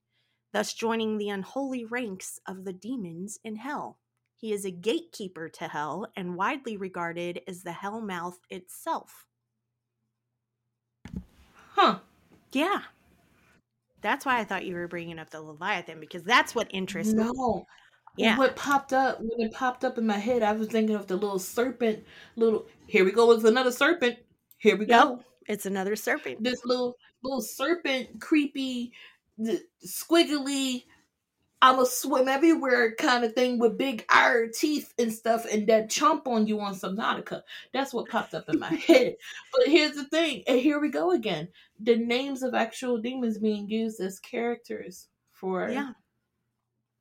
thus joining the unholy ranks of the demons in hell. He is a gatekeeper to hell and widely regarded as the hell mouth itself. Huh. Yeah. That's why I thought you were bringing up the Leviathan because that's what interests me. No. Yeah. What popped up when it popped up in my head, I was thinking of the little serpent. Little here we go with another serpent. Here we Yep. go. It's another serpent. This little little serpent, creepy, squiggly. I'ma swim everywhere kind of thing with big iron teeth and stuff, and that chomp on you on Subnautica. That's what popped up in my head. But here's the thing, and here we go again. The names of actual demons being used as characters for Yeah.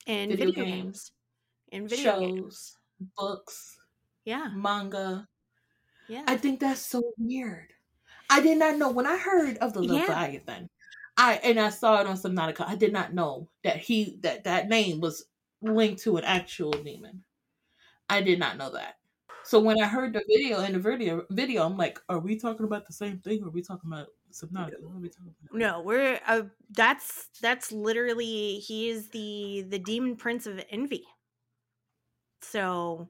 In Video video, games. In video shows, games. books, Yeah. manga. Yeah. I think that's so weird. I did not know when I heard of the Yeah. I and I saw it on Subnautica. I did not know that he that that name was linked to an actual demon. I did not know that. So when I heard the video in the video video, I'm like, are we talking about the same thing? Or are we talking about Subnautica? We talking about? No, we're uh, that's that's literally he is the the demon prince of envy. So,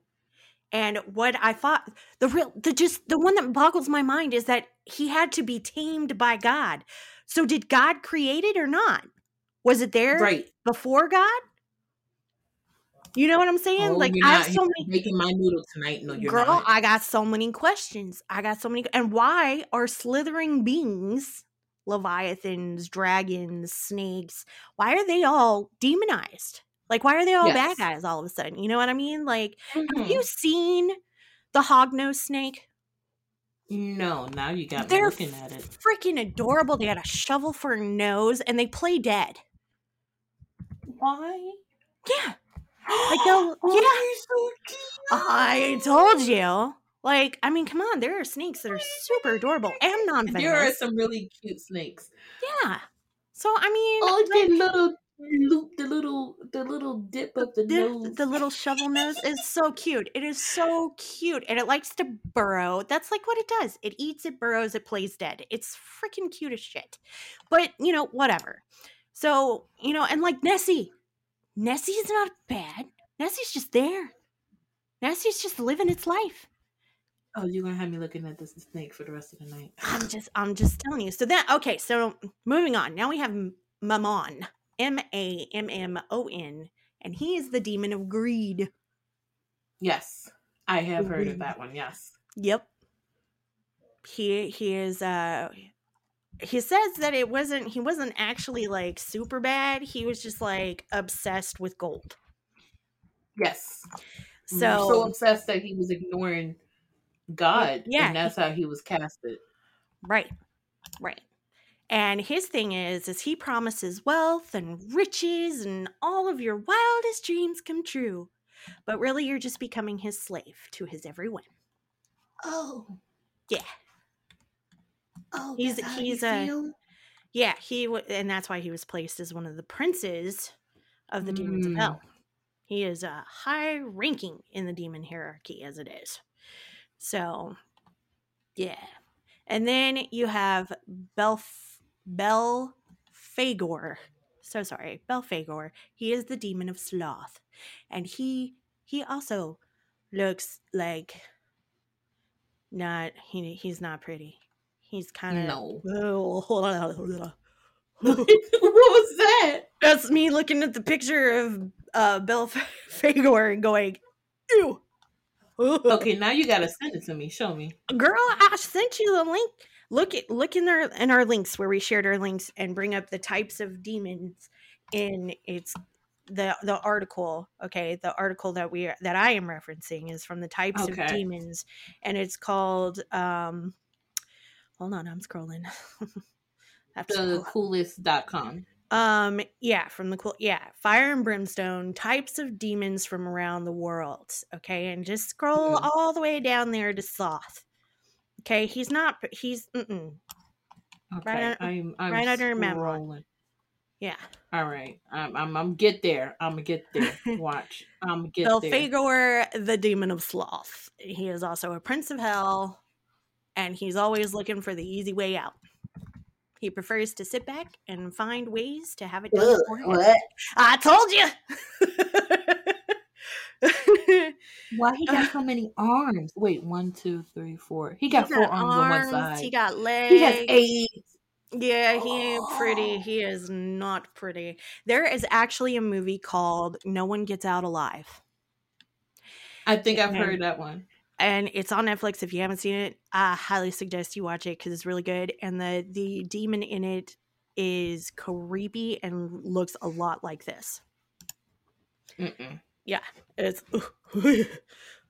and what I thought the real the just the one that boggles my mind is that he had to be tamed by God. So did God create it or not? Was it there Right. before God? You know what I'm saying? Oh, like I have so many making my noodle tonight. No, you're girl, not. I got so many questions. I got so many and why are slithering beings, leviathans, dragons, snakes, why are they all demonized? Like why are they all bad guys all of a sudden? You know what I mean? Like have Mhm. you seen the hognose snake? No, now you got me They're looking at it. freaking adorable. They got a shovel for a nose and they play dead. Why? Yeah. Like they'll Oh, yeah. so. I told you. Like, I mean, come on, there are snakes that are super adorable and non venomous. There are some really cute snakes. Yeah. So I mean, Oh, like, little loop, the little, the little dip of the the, nose. the little shovel nose is so cute. It is so cute, and it likes to burrow. That's like what it does. It eats, it burrows, it plays dead. It's freaking cute as shit. But you know, whatever. So you know, and like Nessie, Nessie is not bad. Nessie's just there. Nessie's just living its life. oh, you're gonna have me looking at this snake for the rest of the night. I'm just I'm just telling you. So then okay, so moving on. Now we have Mammon. M A M M O N. And he is the demon of greed. Yes, I have heard of that one. Yes. Yep. He he is uh he says that it wasn't he wasn't actually like super bad. He was just like obsessed with gold. Yes. So, so obsessed that he was ignoring God. Yeah. And that's how he was casted. Right. Right. And his thing is is he promises wealth and riches and all of your wildest dreams come true. But really you're just becoming his slave to his every whim. Oh. Yeah. Oh, He's- he's a- feel? Yeah, he w- and that's why he was placed as one of the princes of the demons of Mm. hell. He is a high ranking in the demon hierarchy as it is. So, yeah. And then you have Belf Belphegor. So sorry, Belphegor. He is the demon of sloth. And he he also looks like not he he's not pretty. He's kind of No. what was that? That's me looking at the picture of uh, Belle Fagor and going, ew. Okay, now you gotta send it to me. Show me. Girl, I sent you the link. Look at look in our in our links where we shared our links and bring up the types of demons in it's the the article. Okay, the article that we are, that I am referencing is from the types of demons, and it's called. um Hold on, I'm scrolling. The coolest.com. Um, yeah, from the cool, yeah, fire and brimstone, types of demons from around the world. Okay, and just scroll Mhm. all the way down there to Sloth. Okay, he's not, he's, mm-mm. Okay. Right under- I'm, I'm right under Mammon. yeah. All right. I'm, I'm I'm get there. I'm gonna get there. Watch. I'm gonna get there. Belphegor, the demon of sloth. He is also a prince of hell, and he's always looking for the easy way out. He prefers to sit back and find ways to have it done Ugh, for him. what? I told you. Why he got uh, so many arms? Wait, one, two, three, four. He got He four arms, on one side. He got legs. He has eight. Yeah, he ain't pretty. Oh. He is not pretty. There is actually a movie called No One Gets Out Alive. I think I've Okay. heard that one. And it's on Netflix. If you haven't seen it, I highly suggest you watch it because it's really good. And the the demon in it is creepy and looks a lot like this. Mm-mm. Yeah, it's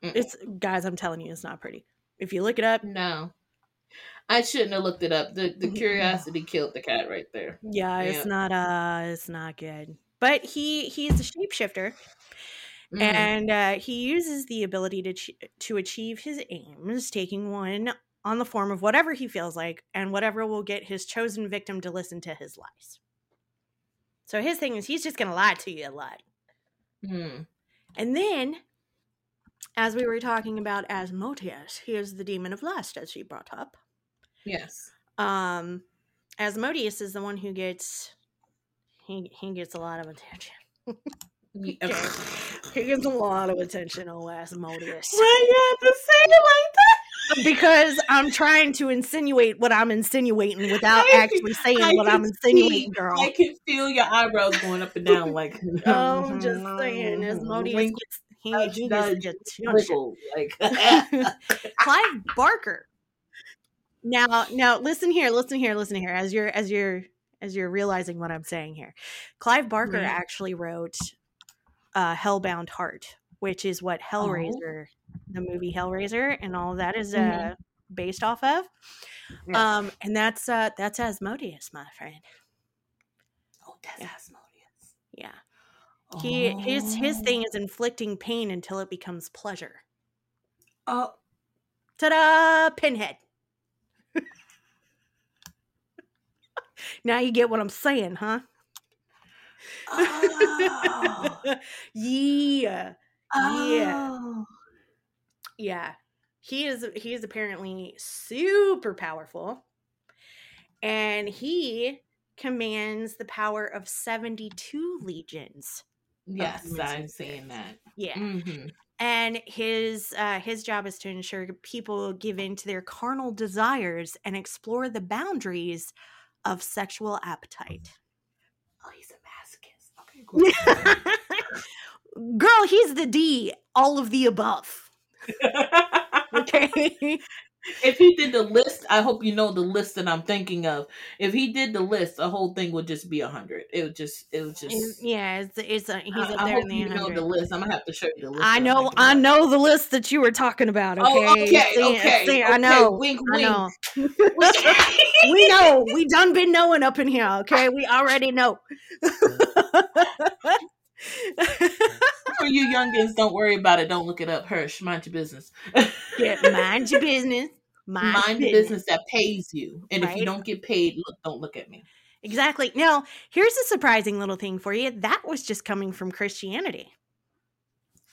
it's guys, I'm telling you, it's not pretty. If you look it up, No, I shouldn't have looked it up. The the curiosity killed the cat right there. yeah, it's not uh it's not good. But he he's a shapeshifter Mhm. and uh, he uses the ability to ch- to achieve his aims, taking one on the form of whatever he feels like, and whatever will get his chosen victim to listen to his lies. So his thing is he's just gonna lie to you a lot, Hmm. And then as we were talking about Asmodeus, he is the demon of lust, as she brought up. Yes. Um, Asmodeus is the one who gets he he gets a lot of attention. He gets a lot of attention, oh Asmodeus. Why you have to say it like that? Because I'm trying to insinuate what I'm insinuating without I can- actually saying I what I'm insinuating, see- girl. I can feel your eyebrows going up and down like. Oh, I'm just saying, Asmodeus Wink, gets he, nudge, he nudge, gets attention. wiggle, like. Clive Barker. Now, now, listen here, listen here, listen here. As you're, as you're, as you're realizing what I'm saying here, Clive Barker Right. actually wrote uh, "Hellbound Heart," which is what Hellraiser, the movie Hellraiser, and all that is uh, Mhm. based off of. Yes. Um, and that's uh, that's Asmodeus, my friend. oh, that's yeah. Asmodeus. Yeah, he his his Oh. thing is inflicting pain until it becomes pleasure. Oh, Ta-da! Pinhead. now you get what I'm saying, huh? oh, yeah. Yeah. oh. Yeah. He is he is apparently super powerful. And he commands the power of 72 legions. Yes, I'm seeing that. Yeah. hmm And his uh, his job is to ensure people give in to their carnal desires and explore the boundaries of sexual appetite. Oh, he's a masochist. Okay, cool. Girl, he's the D, all of the above. Okay. if he did the list, I hope you know the list that I'm thinking of. If he did the list, the whole thing would just be a hundred. It would just, it would just. It's- yeah, it's it's a, he's I, up I there hope in the you know the list. I'm gonna have to show you the list. I know, I know the list that you were talking about. Oh, okay, Oh, okay, See- okay, see, okay. I know, Wink, I know. we know, we done been knowing up in here. Okay, we already know. You youngins, don't worry about it. Don't look it up. Hirsch, mind your business. yeah, mind your business. Mind, mind your the business that pays you. And if you don't get paid, look, don't look at me. Exactly. Now, here's a surprising little thing for you. That was just coming from Christianity.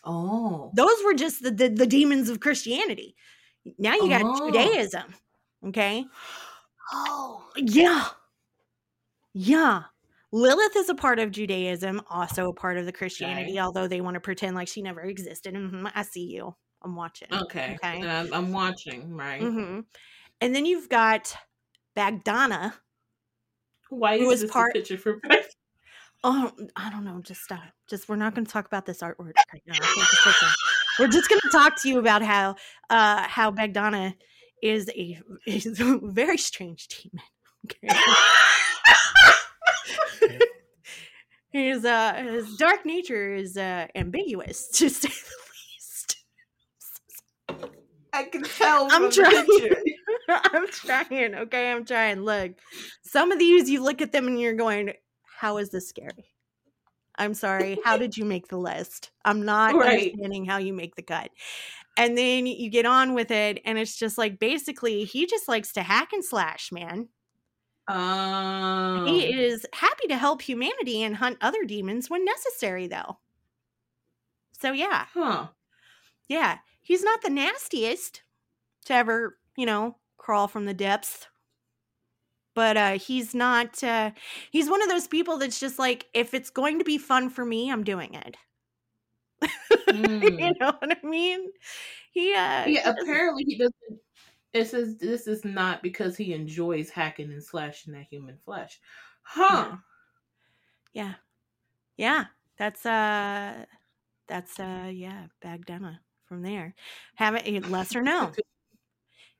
Oh. Those were just the, the, the demons of Christianity. Now you got Oh. Judaism. Okay. Oh. Yeah. Yeah. Lilith is a part of Judaism, also a part of the Christianity, Okay. although they want to pretend like she never existed. Mhm, I see you. I'm watching. Okay. Okay. And I'm, watching, right? hmm And then you've got Bagdana. Why is is this part- picture for Oh, I don't know. Just stop. Just we're not going to talk about this artwork right now. Okay, just listen. we're just going to talk to you about how uh how Bagdana is a is a very strange demon. Okay. his uh his dark nature is uh ambiguous to say the least. I can tell. I'm trying. I'm trying. Okay, I'm trying. Look, some of these you look at them and you're going, "How is this scary?" I'm sorry. How did you make the list? I'm not Right. understanding how you make the cut. And then you get on with it, and it's just like basically he just likes to hack and slash, man. Oh. He is happy to help humanity and hunt other demons when necessary, though. So yeah, Huh. yeah, he's not the nastiest to ever, you know, crawl from the depths. But uh he's not uh he's one of those people that's just like if it's going to be fun for me, I'm doing it. Mm. you know what I mean? He uh Yeah, apparently he doesn't. It says this is not because he enjoys hacking and slashing at human flesh. Huh. yeah. Yeah. That's uh that's uh yeah, Bagdana from there. Haven't lesser known.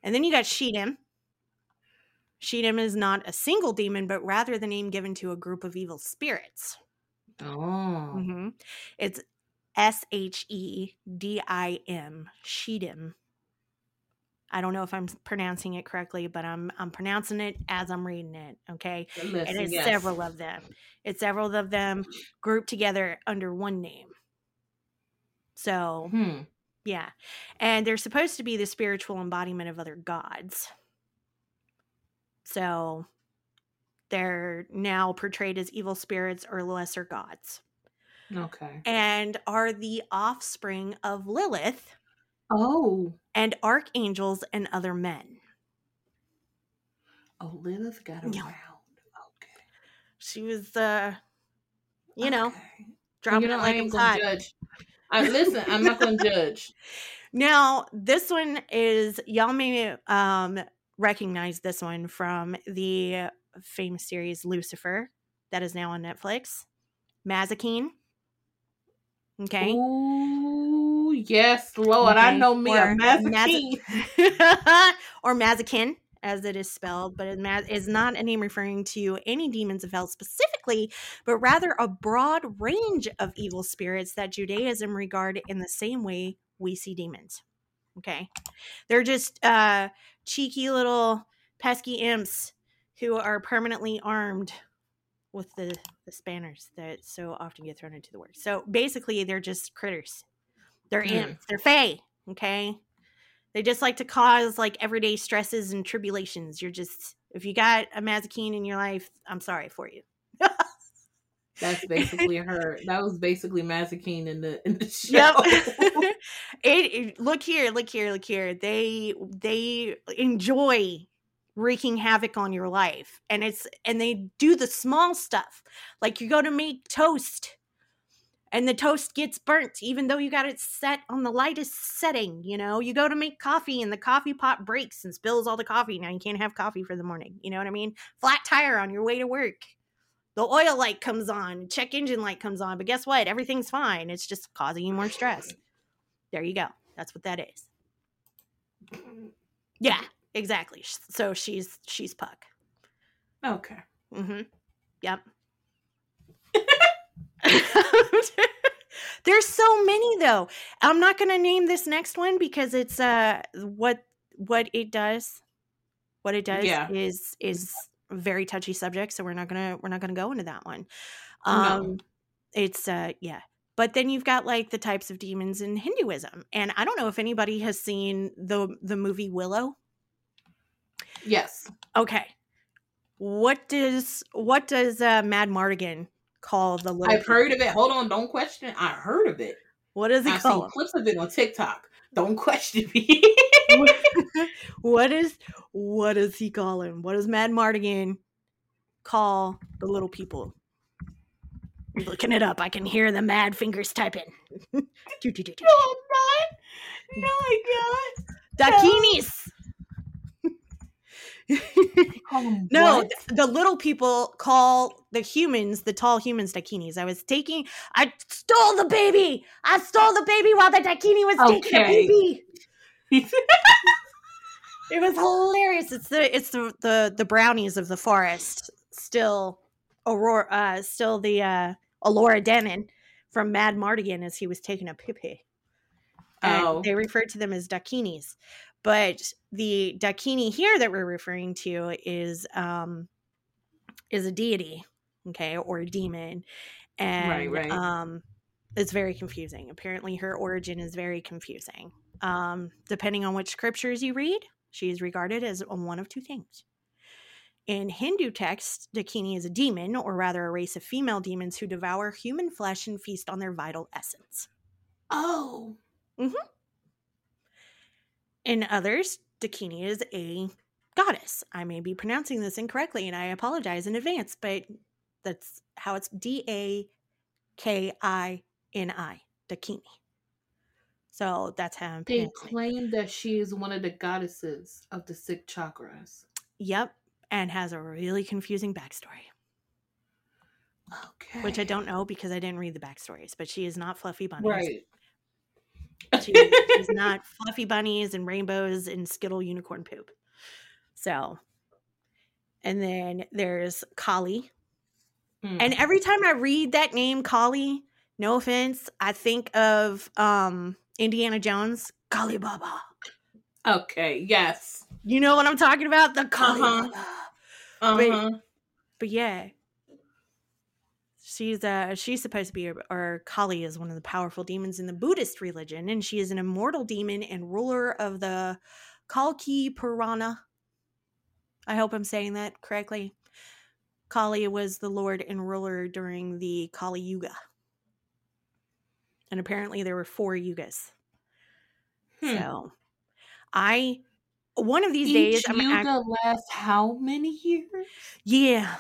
And then you got Shedim. Shedim is not a single demon, but rather the name given to a group of evil spirits. Oh. Mm-hmm. It's S H E D I M, Shedim. I don't know if I'm pronouncing it correctly, but I'm I'm pronouncing it as I'm reading it. Okay, Listen, it is yes. several of them. It's several of them grouped together under one name. So Hmm. yeah. And they're supposed to be the spiritual embodiment of other gods. So they're now portrayed as evil spirits or lesser gods. Okay. and are the offspring of Lilith Oh. and archangels and other men. Oh, Lilith got Yeah. around. Okay. She was, uh, you know, dropping you know, it I like ain't it's gonna judge. I listen. I'm not gonna judge. Now, this one is y'all may um recognize this one from the famous series Lucifer that is now on Netflix. Mazikeen. Okay. Ooh, yes, Lord, I know me a or Mazikeen. or Mazakin, as it is spelled, but it ma- is not a name referring to any demons of hell specifically, but rather a broad range of evil spirits that Judaism regard in the same way we see demons. Okay, they're just uh, cheeky little pesky imps who are permanently armed with the the spanners that so often get thrown into the work. So basically, they're just critters. They're Mm. imps. They're fae. Okay. They just like to cause like everyday stresses and tribulations. You're just if you got a Mazikeen in your life, I'm sorry for you. That's basically her. That was basically Mazikeen in the in the show. Yep. it, it- look here, look here, look here. They they enjoy wreaking havoc on your life. And it's and they do the small stuff. Like you go to make toast and the toast gets burnt even though you got it set on the lightest setting, you know? You go to make coffee and the coffee pot breaks and spills all the coffee. Now you can't have coffee for the morning. You know what I mean? Flat tire on your way to work the oil light comes on, check engine light comes on, but guess what? Everything's fine. It's just causing you more stress. There you go. That's what that is. Yeah, exactly. So she's she's Puck. Okay. Mm-hmm. Yep. There's so many though. I'm not gonna name this next one because it's uh what what it does. What it does Yeah. is is very touchy subject, so we're not gonna we're not gonna go into that one. No. Um it's uh yeah. But then you've got like the types of demons in Hinduism. And I don't know if anybody has seen the the movie Willow. Yes. Okay. What does what does uh, Madmartigan call the little? I've heard of it. Hold on. Don't question. I heard of it. What does he I've call seen clips of it on TikTok. Don't question me. what is what does he call him? What does Madmartigan call the little people? I'm looking it up. I can hear the mad fingers typing. no, I'm not. No, I got Dakinis. No, th- the little people call the humans, the tall humans, dakinis. I was taking, I stole the baby. I stole the baby while the dakini was taking the baby. It was hilarious. It's the it's the the, the brownies of the forest. Still, Aurora, uh, still the uh, Elora Danan from Madmartigan as he was taking a pee and Oh. they refer to them as dakinis. But the dakini here that we're referring to is um is a deity, okay, or a demon. And right. um it's very confusing. Apparently her origin is very confusing. Um depending on which scriptures you read, she is regarded as one of two things. In Hindu texts, Dakini is a demon, or rather a race of female demons who devour human flesh and feast on their vital essence. Oh. In others, Dakini is a goddess. I may be pronouncing this incorrectly and I apologize in advance, but that's how it's D A K I N I, Dakini. So that's how I'm They claim that she is one of the goddesses of the six chakras. Yep. And has a really confusing backstory, Okay. which I don't know because I didn't read the backstories, but she is not fluffy bunnies. Right. She's not fluffy bunnies and rainbows and skittle unicorn poop. So, and then there's Kali. Mm. And every time I read that name, Kali, no offense, I think of um Indiana Jones, Kali Baba. okay. Yes. You know what I'm talking about? The Kali Uh-huh. Baba. Uh-huh. But yeah. She's uh she's supposed to be or Kali is one of the powerful demons in the Buddhist religion, and she is an immortal demon and ruler of the Kalki Purana. I hope I'm saying that correctly. Kali was the lord and ruler during the Kali Yuga. and apparently there were four yugas. Hmm. So, I one of these Each days I'm yuga act- lasts how many years? yeah,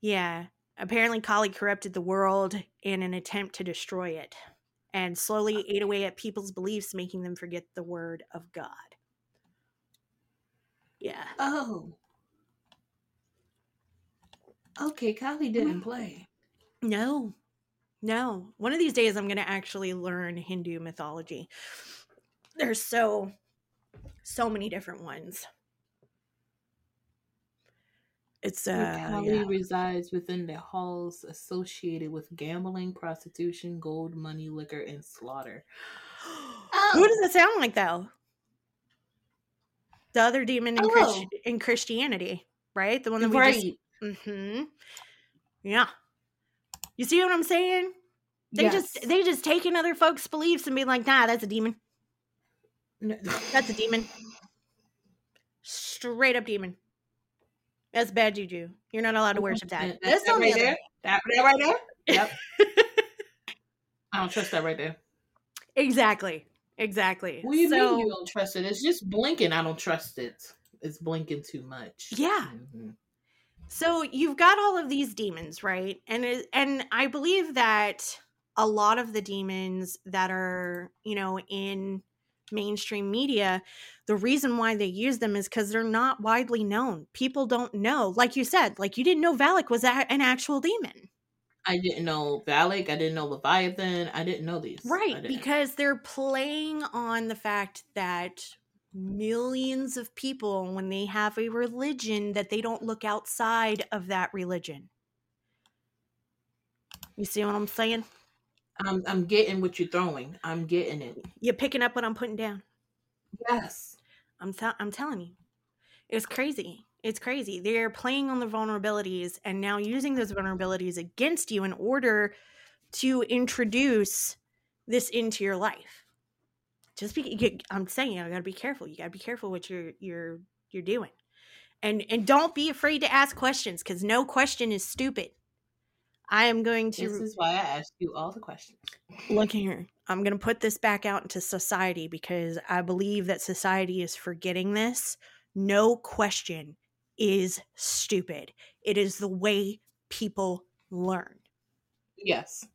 yeah. Apparently, Kali corrupted the world in an attempt to destroy it, and slowly ate away at people's beliefs, making them forget the word of God. Yeah. Oh. Okay, Kali didn't play. No, no. One of these days, I'm going to actually learn Hindu mythology. There's so, so many different ones. It's uh, Kali yeah. resides within the halls associated with gambling, prostitution, gold, money, liquor, and slaughter. Who does it sound like though? The other demon in, Oh. Christ- in Christianity, right? The one that we just. Mm-hmm. Yeah. You see what I'm saying? They Yes. just they just taking other folks' beliefs and be like, nah, that's a demon. No. That's a demon. Straight up demon. That's bad juju. You're not allowed to worship that. That, That's that right there. That, that right there. Yep. I don't trust that right there. Exactly. Exactly. What do you so, mean you don't trust it? It's just blinking. I don't trust it. It's blinking too much. Yeah. Mhm. So you've got all of these demons, right? And it, and I believe that a lot of the demons that are, you know, in mainstream media, the reason why they use them is because they're not widely known. People don't know. Like you said, like you didn't know Valak was a- an actual demon. I didn't know Valak. I didn't know Leviathan. I didn't know these. Right, because they're playing on the fact that millions of people, when they have a religion, that they don't look outside of that religion. You see what I'm saying? I'm I'm getting what you're throwing. I'm getting it. You're picking up what I'm putting down? Yes. I'm t- I'm telling you, it's crazy. It's crazy. They're playing on the vulnerabilities and now using those vulnerabilities against you in order to introduce this into your life. Just be, I'm saying, you got to be careful. You got to be careful what you're you're you're doing, and and don't be afraid to ask questions because no question is stupid. I am going to This is why I asked you all the questions. look here i'm going to put this back out into society because i believe that society is forgetting this. No question is stupid. It is the way people learn. Yes.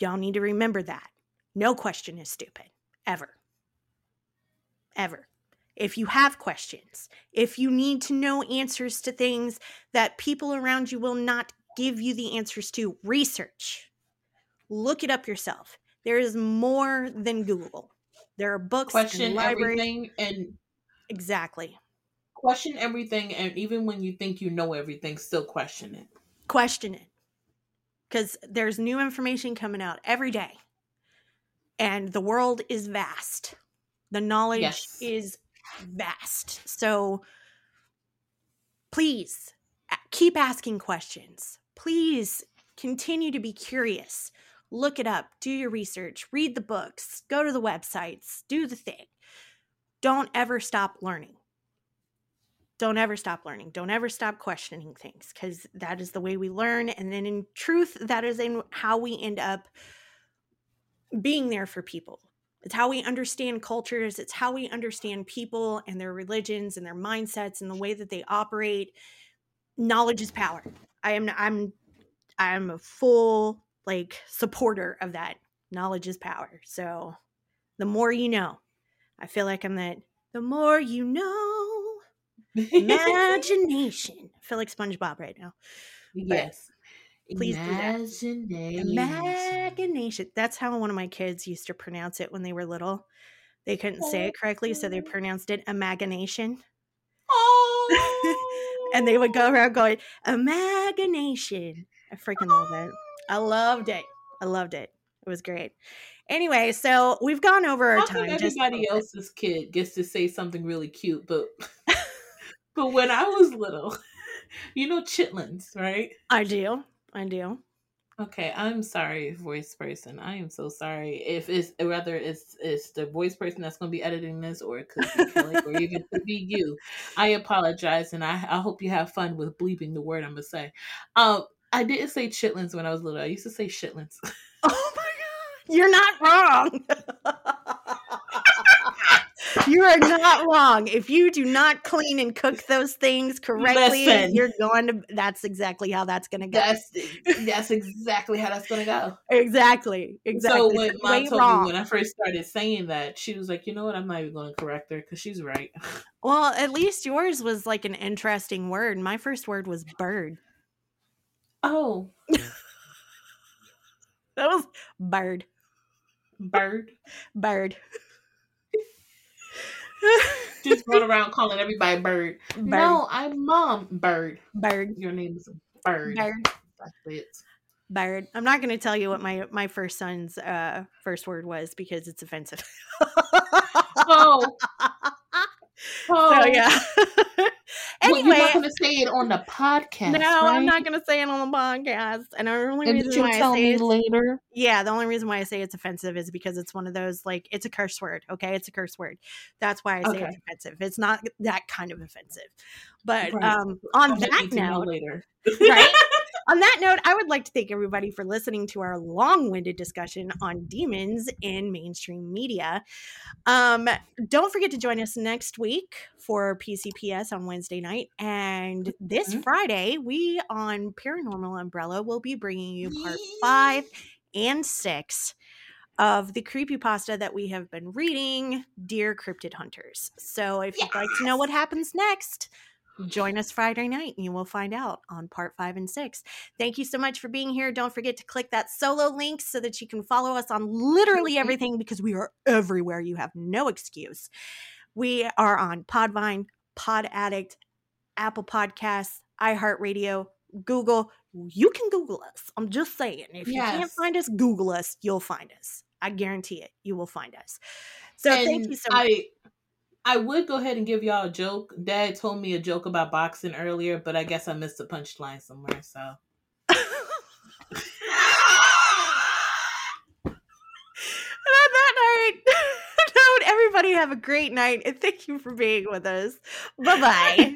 y'all need to remember that. No question is stupid ever. Ever. If you have questions if you need to know answers to things that people around you will not give you the answers to research. Look it up yourself. There is more than google. There are books Question and libraries. everything and exactly. Question everything and even when you think you know everything, still question it. question it. Because there's new information coming out every day. And the world is vast. The knowledge Yes. is vast. So please keep asking questions please continue to be curious. Look it up. Do your research. Read the books. Go to the websites. Do the thing. Don't ever stop learning. Don't ever stop learning. Don't ever stop questioning things because that is the way we learn. And then in truth that is in how we end up being there for people. It's how we understand cultures. It's how we understand people and their religions and their mindsets and the way that they operate knowledge is power. I am i'm i'm a full like supporter of that. Knowledge is power. So the more you know i feel like i'm that the more you know. Imagination. I feel like spongebob right now. Yes. please do that. Imagination. imagination. That's how one of my kids used to pronounce it when they were little. They couldn't say it correctly so they pronounced it imagination. Oh. and they would go around going imagination. I freaking love it. I loved it. I loved it. It was great. Anyway so we've gone over our How time everybody else's kid gets to say something really cute, but but when I was little, you know chitlins, right? i do. I do Okay, I'm sorry, voice person. I am so sorry. If it's whether it's it's the voice person that's going to be editing this, or it could be Kelly, or even could be you. I apologize, and I I hope you have fun with bleeping the word I'm gonna say. Um, I didn't say chitlins when I was little. I used to say shitlins. oh my god, You're not wrong. you are not wrong. If you do not clean and cook those things correctly, Listen. you're going to. That's exactly how that's going to go. That's that's exactly how that's gonna go. exactly. Exactly. So when It's mom told wrong. me when I first started saying that, she was like, "You know what? I'm not even going to correct her because she's right." Well, at least yours was like an interesting word. My first word was bird. Oh, That was bird. bird. Bird. Just run around calling everybody bird. bird. No, I'm mom bird. Bird. Your name is bird. Bird. That's it. Bird. I'm not going to tell you what my my first son's uh first word was because it's offensive. Oh, oh. So yeah. Well, anyway, you're not going to say it on the podcast. no, I'm not going to say it on the podcast. And the only And reason why I tell say me it's, later. yeah, the only reason why I say it's offensive is because it's one of those like it's a curse word. Okay, it's a curse word. That's why I say Okay. it's offensive. It's not that kind of offensive. But Right. um, on I'll that note, later. right? On that note, I would like to thank everybody for listening to our long-winded discussion on demons in mainstream media. Um, don't forget to join us next week for PCPS on Wednesday night, and this Mhm. Friday we on Paranormal Umbrella will be bringing you part five and six of the creepypasta that we have been reading, Dear Cryptid Hunters. So if you'd like to know what happens next, join us Friday night and you will find out on part five and six. Thank you so much for being here. Don't forget to click that solo link so that you can follow us on literally Mhm. everything because we are everywhere. You have no excuse. We are on Podbean, Pod Addict, Apple Podcasts, iHeartRadio, Google. You can Google us. I'm just saying. If you can't find us, Google us. You'll find us. I guarantee it. You will find us. So thank you so much. I I would go ahead and give y'all a joke. Dad told me a joke about boxing earlier, but I guess I missed the punchline somewhere. So And on that night, note, everybody have a great night and thank you for being with us. Bye bye bye.